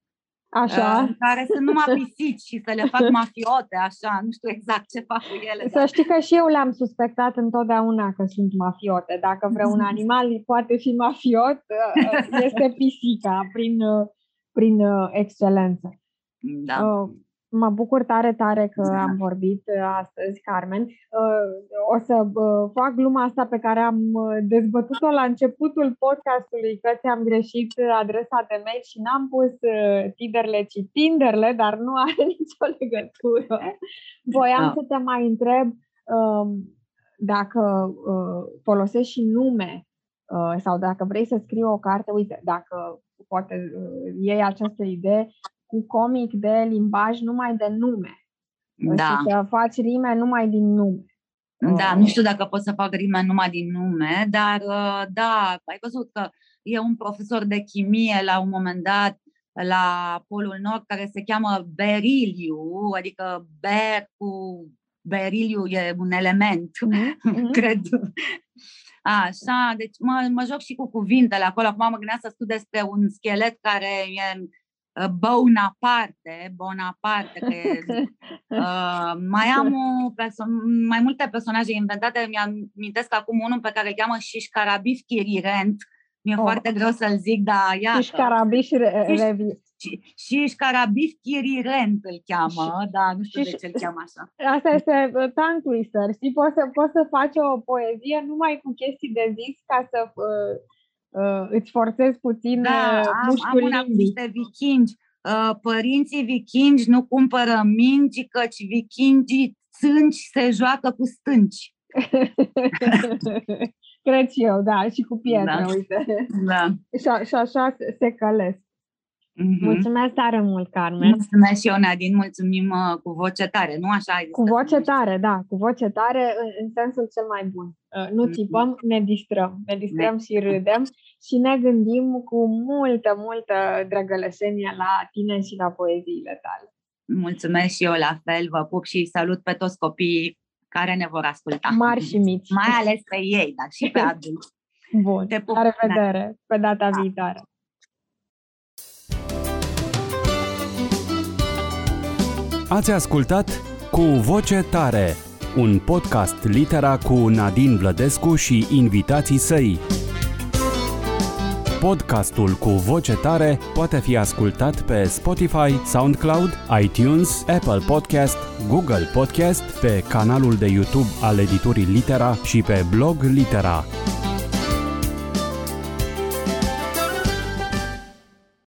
Așa. Uh, care sunt numai pisici și să le fac mafiote, așa, nu știu exact ce fac cu ele. Să știi că și eu le-am suspectat întotdeauna că sunt mafiote. Dacă vreun animal poate fi mafiot, uh, este pisica, prin, uh, prin excelență. Da. Mă bucur tare, tare că da. am vorbit uh, astăzi, Carmen. Uh, o să uh, fac gluma asta pe care am dezbătut-o la începutul podcastului, că ți-am greșit adresa de mail și n-am pus Tinderle, ci Tinderle, dar nu are nicio legătură. Voiam da. să te mai întreb um, dacă folosești și nume sau dacă vrei să scrii o carte, uite, dacă poate iei această idee, cu comic de limbaj numai de nume. Da. Și să faci rime numai din nume. Da, nu știu dacă pot să fac rime numai din nume, dar uh, da, ai văzut că e un profesor de chimie la un moment dat la Polul Nord care se cheamă beriliu, adică ber cu beriliu e un element, mm-hmm. cred. Așa, deci mă, mă joc și cu cuvintele acolo. Acum mă gândeam să scriu despre un schelet care e Bonaparte, Bonaparte, că e, uh, mai am o perso- mai multe personaje inventate, mi-amintesc acum unul pe care îl cheamă Șișcarabif Chirirent, mi-e oh. foarte greu să-l zic, dar iată. Șișcarabif Revi. Șișcarabif Chirirent îl cheamă, da, nu știu de ce îl cheamă așa. Asta este uh, tongue twister, știi, poți să, poți să faci o poezie numai cu chestii de zis ca să uh, uh, îți forțezi puțin da, uh, am, am una cu niște vikingi. Uh, părinții vikingi nu cumpără mingi, căci vikingii țânci se joacă cu stânci. Cred și eu, da, și cu pietre, da. uite. Da. Și, și așa se călesc. Mm-hmm. Mulțumesc tare mult, Carmen. Mulțumesc și eu, Nadine, mulțumim uh, cu voce tare, nu așa ai Cu voce tare, da, cu voce tare în, în sensul cel mai bun. Uh, nu mm-hmm. țipăm, ne distrăm, ne distrăm ne... și râdem și ne gândim cu multă, multă drăgălășenie la tine și la poeziile tale. Mulțumesc și eu la fel, vă pup și salut pe toți copiii care ne vor asculta. Mari și mici. Mai ales pe ei, dar și pe adulți. Bun, Te pup, la revedere, pe data da. viitoare. Ați ascultat Cu Voce Tare, un podcast litera cu Nadine Vlădescu și invitații săi. Podcastul cu voce tare poate fi ascultat pe Spotify, SoundCloud, iTunes, Apple Podcast, Google Podcast, pe canalul de YouTube al editurii Litera și pe blog Litera.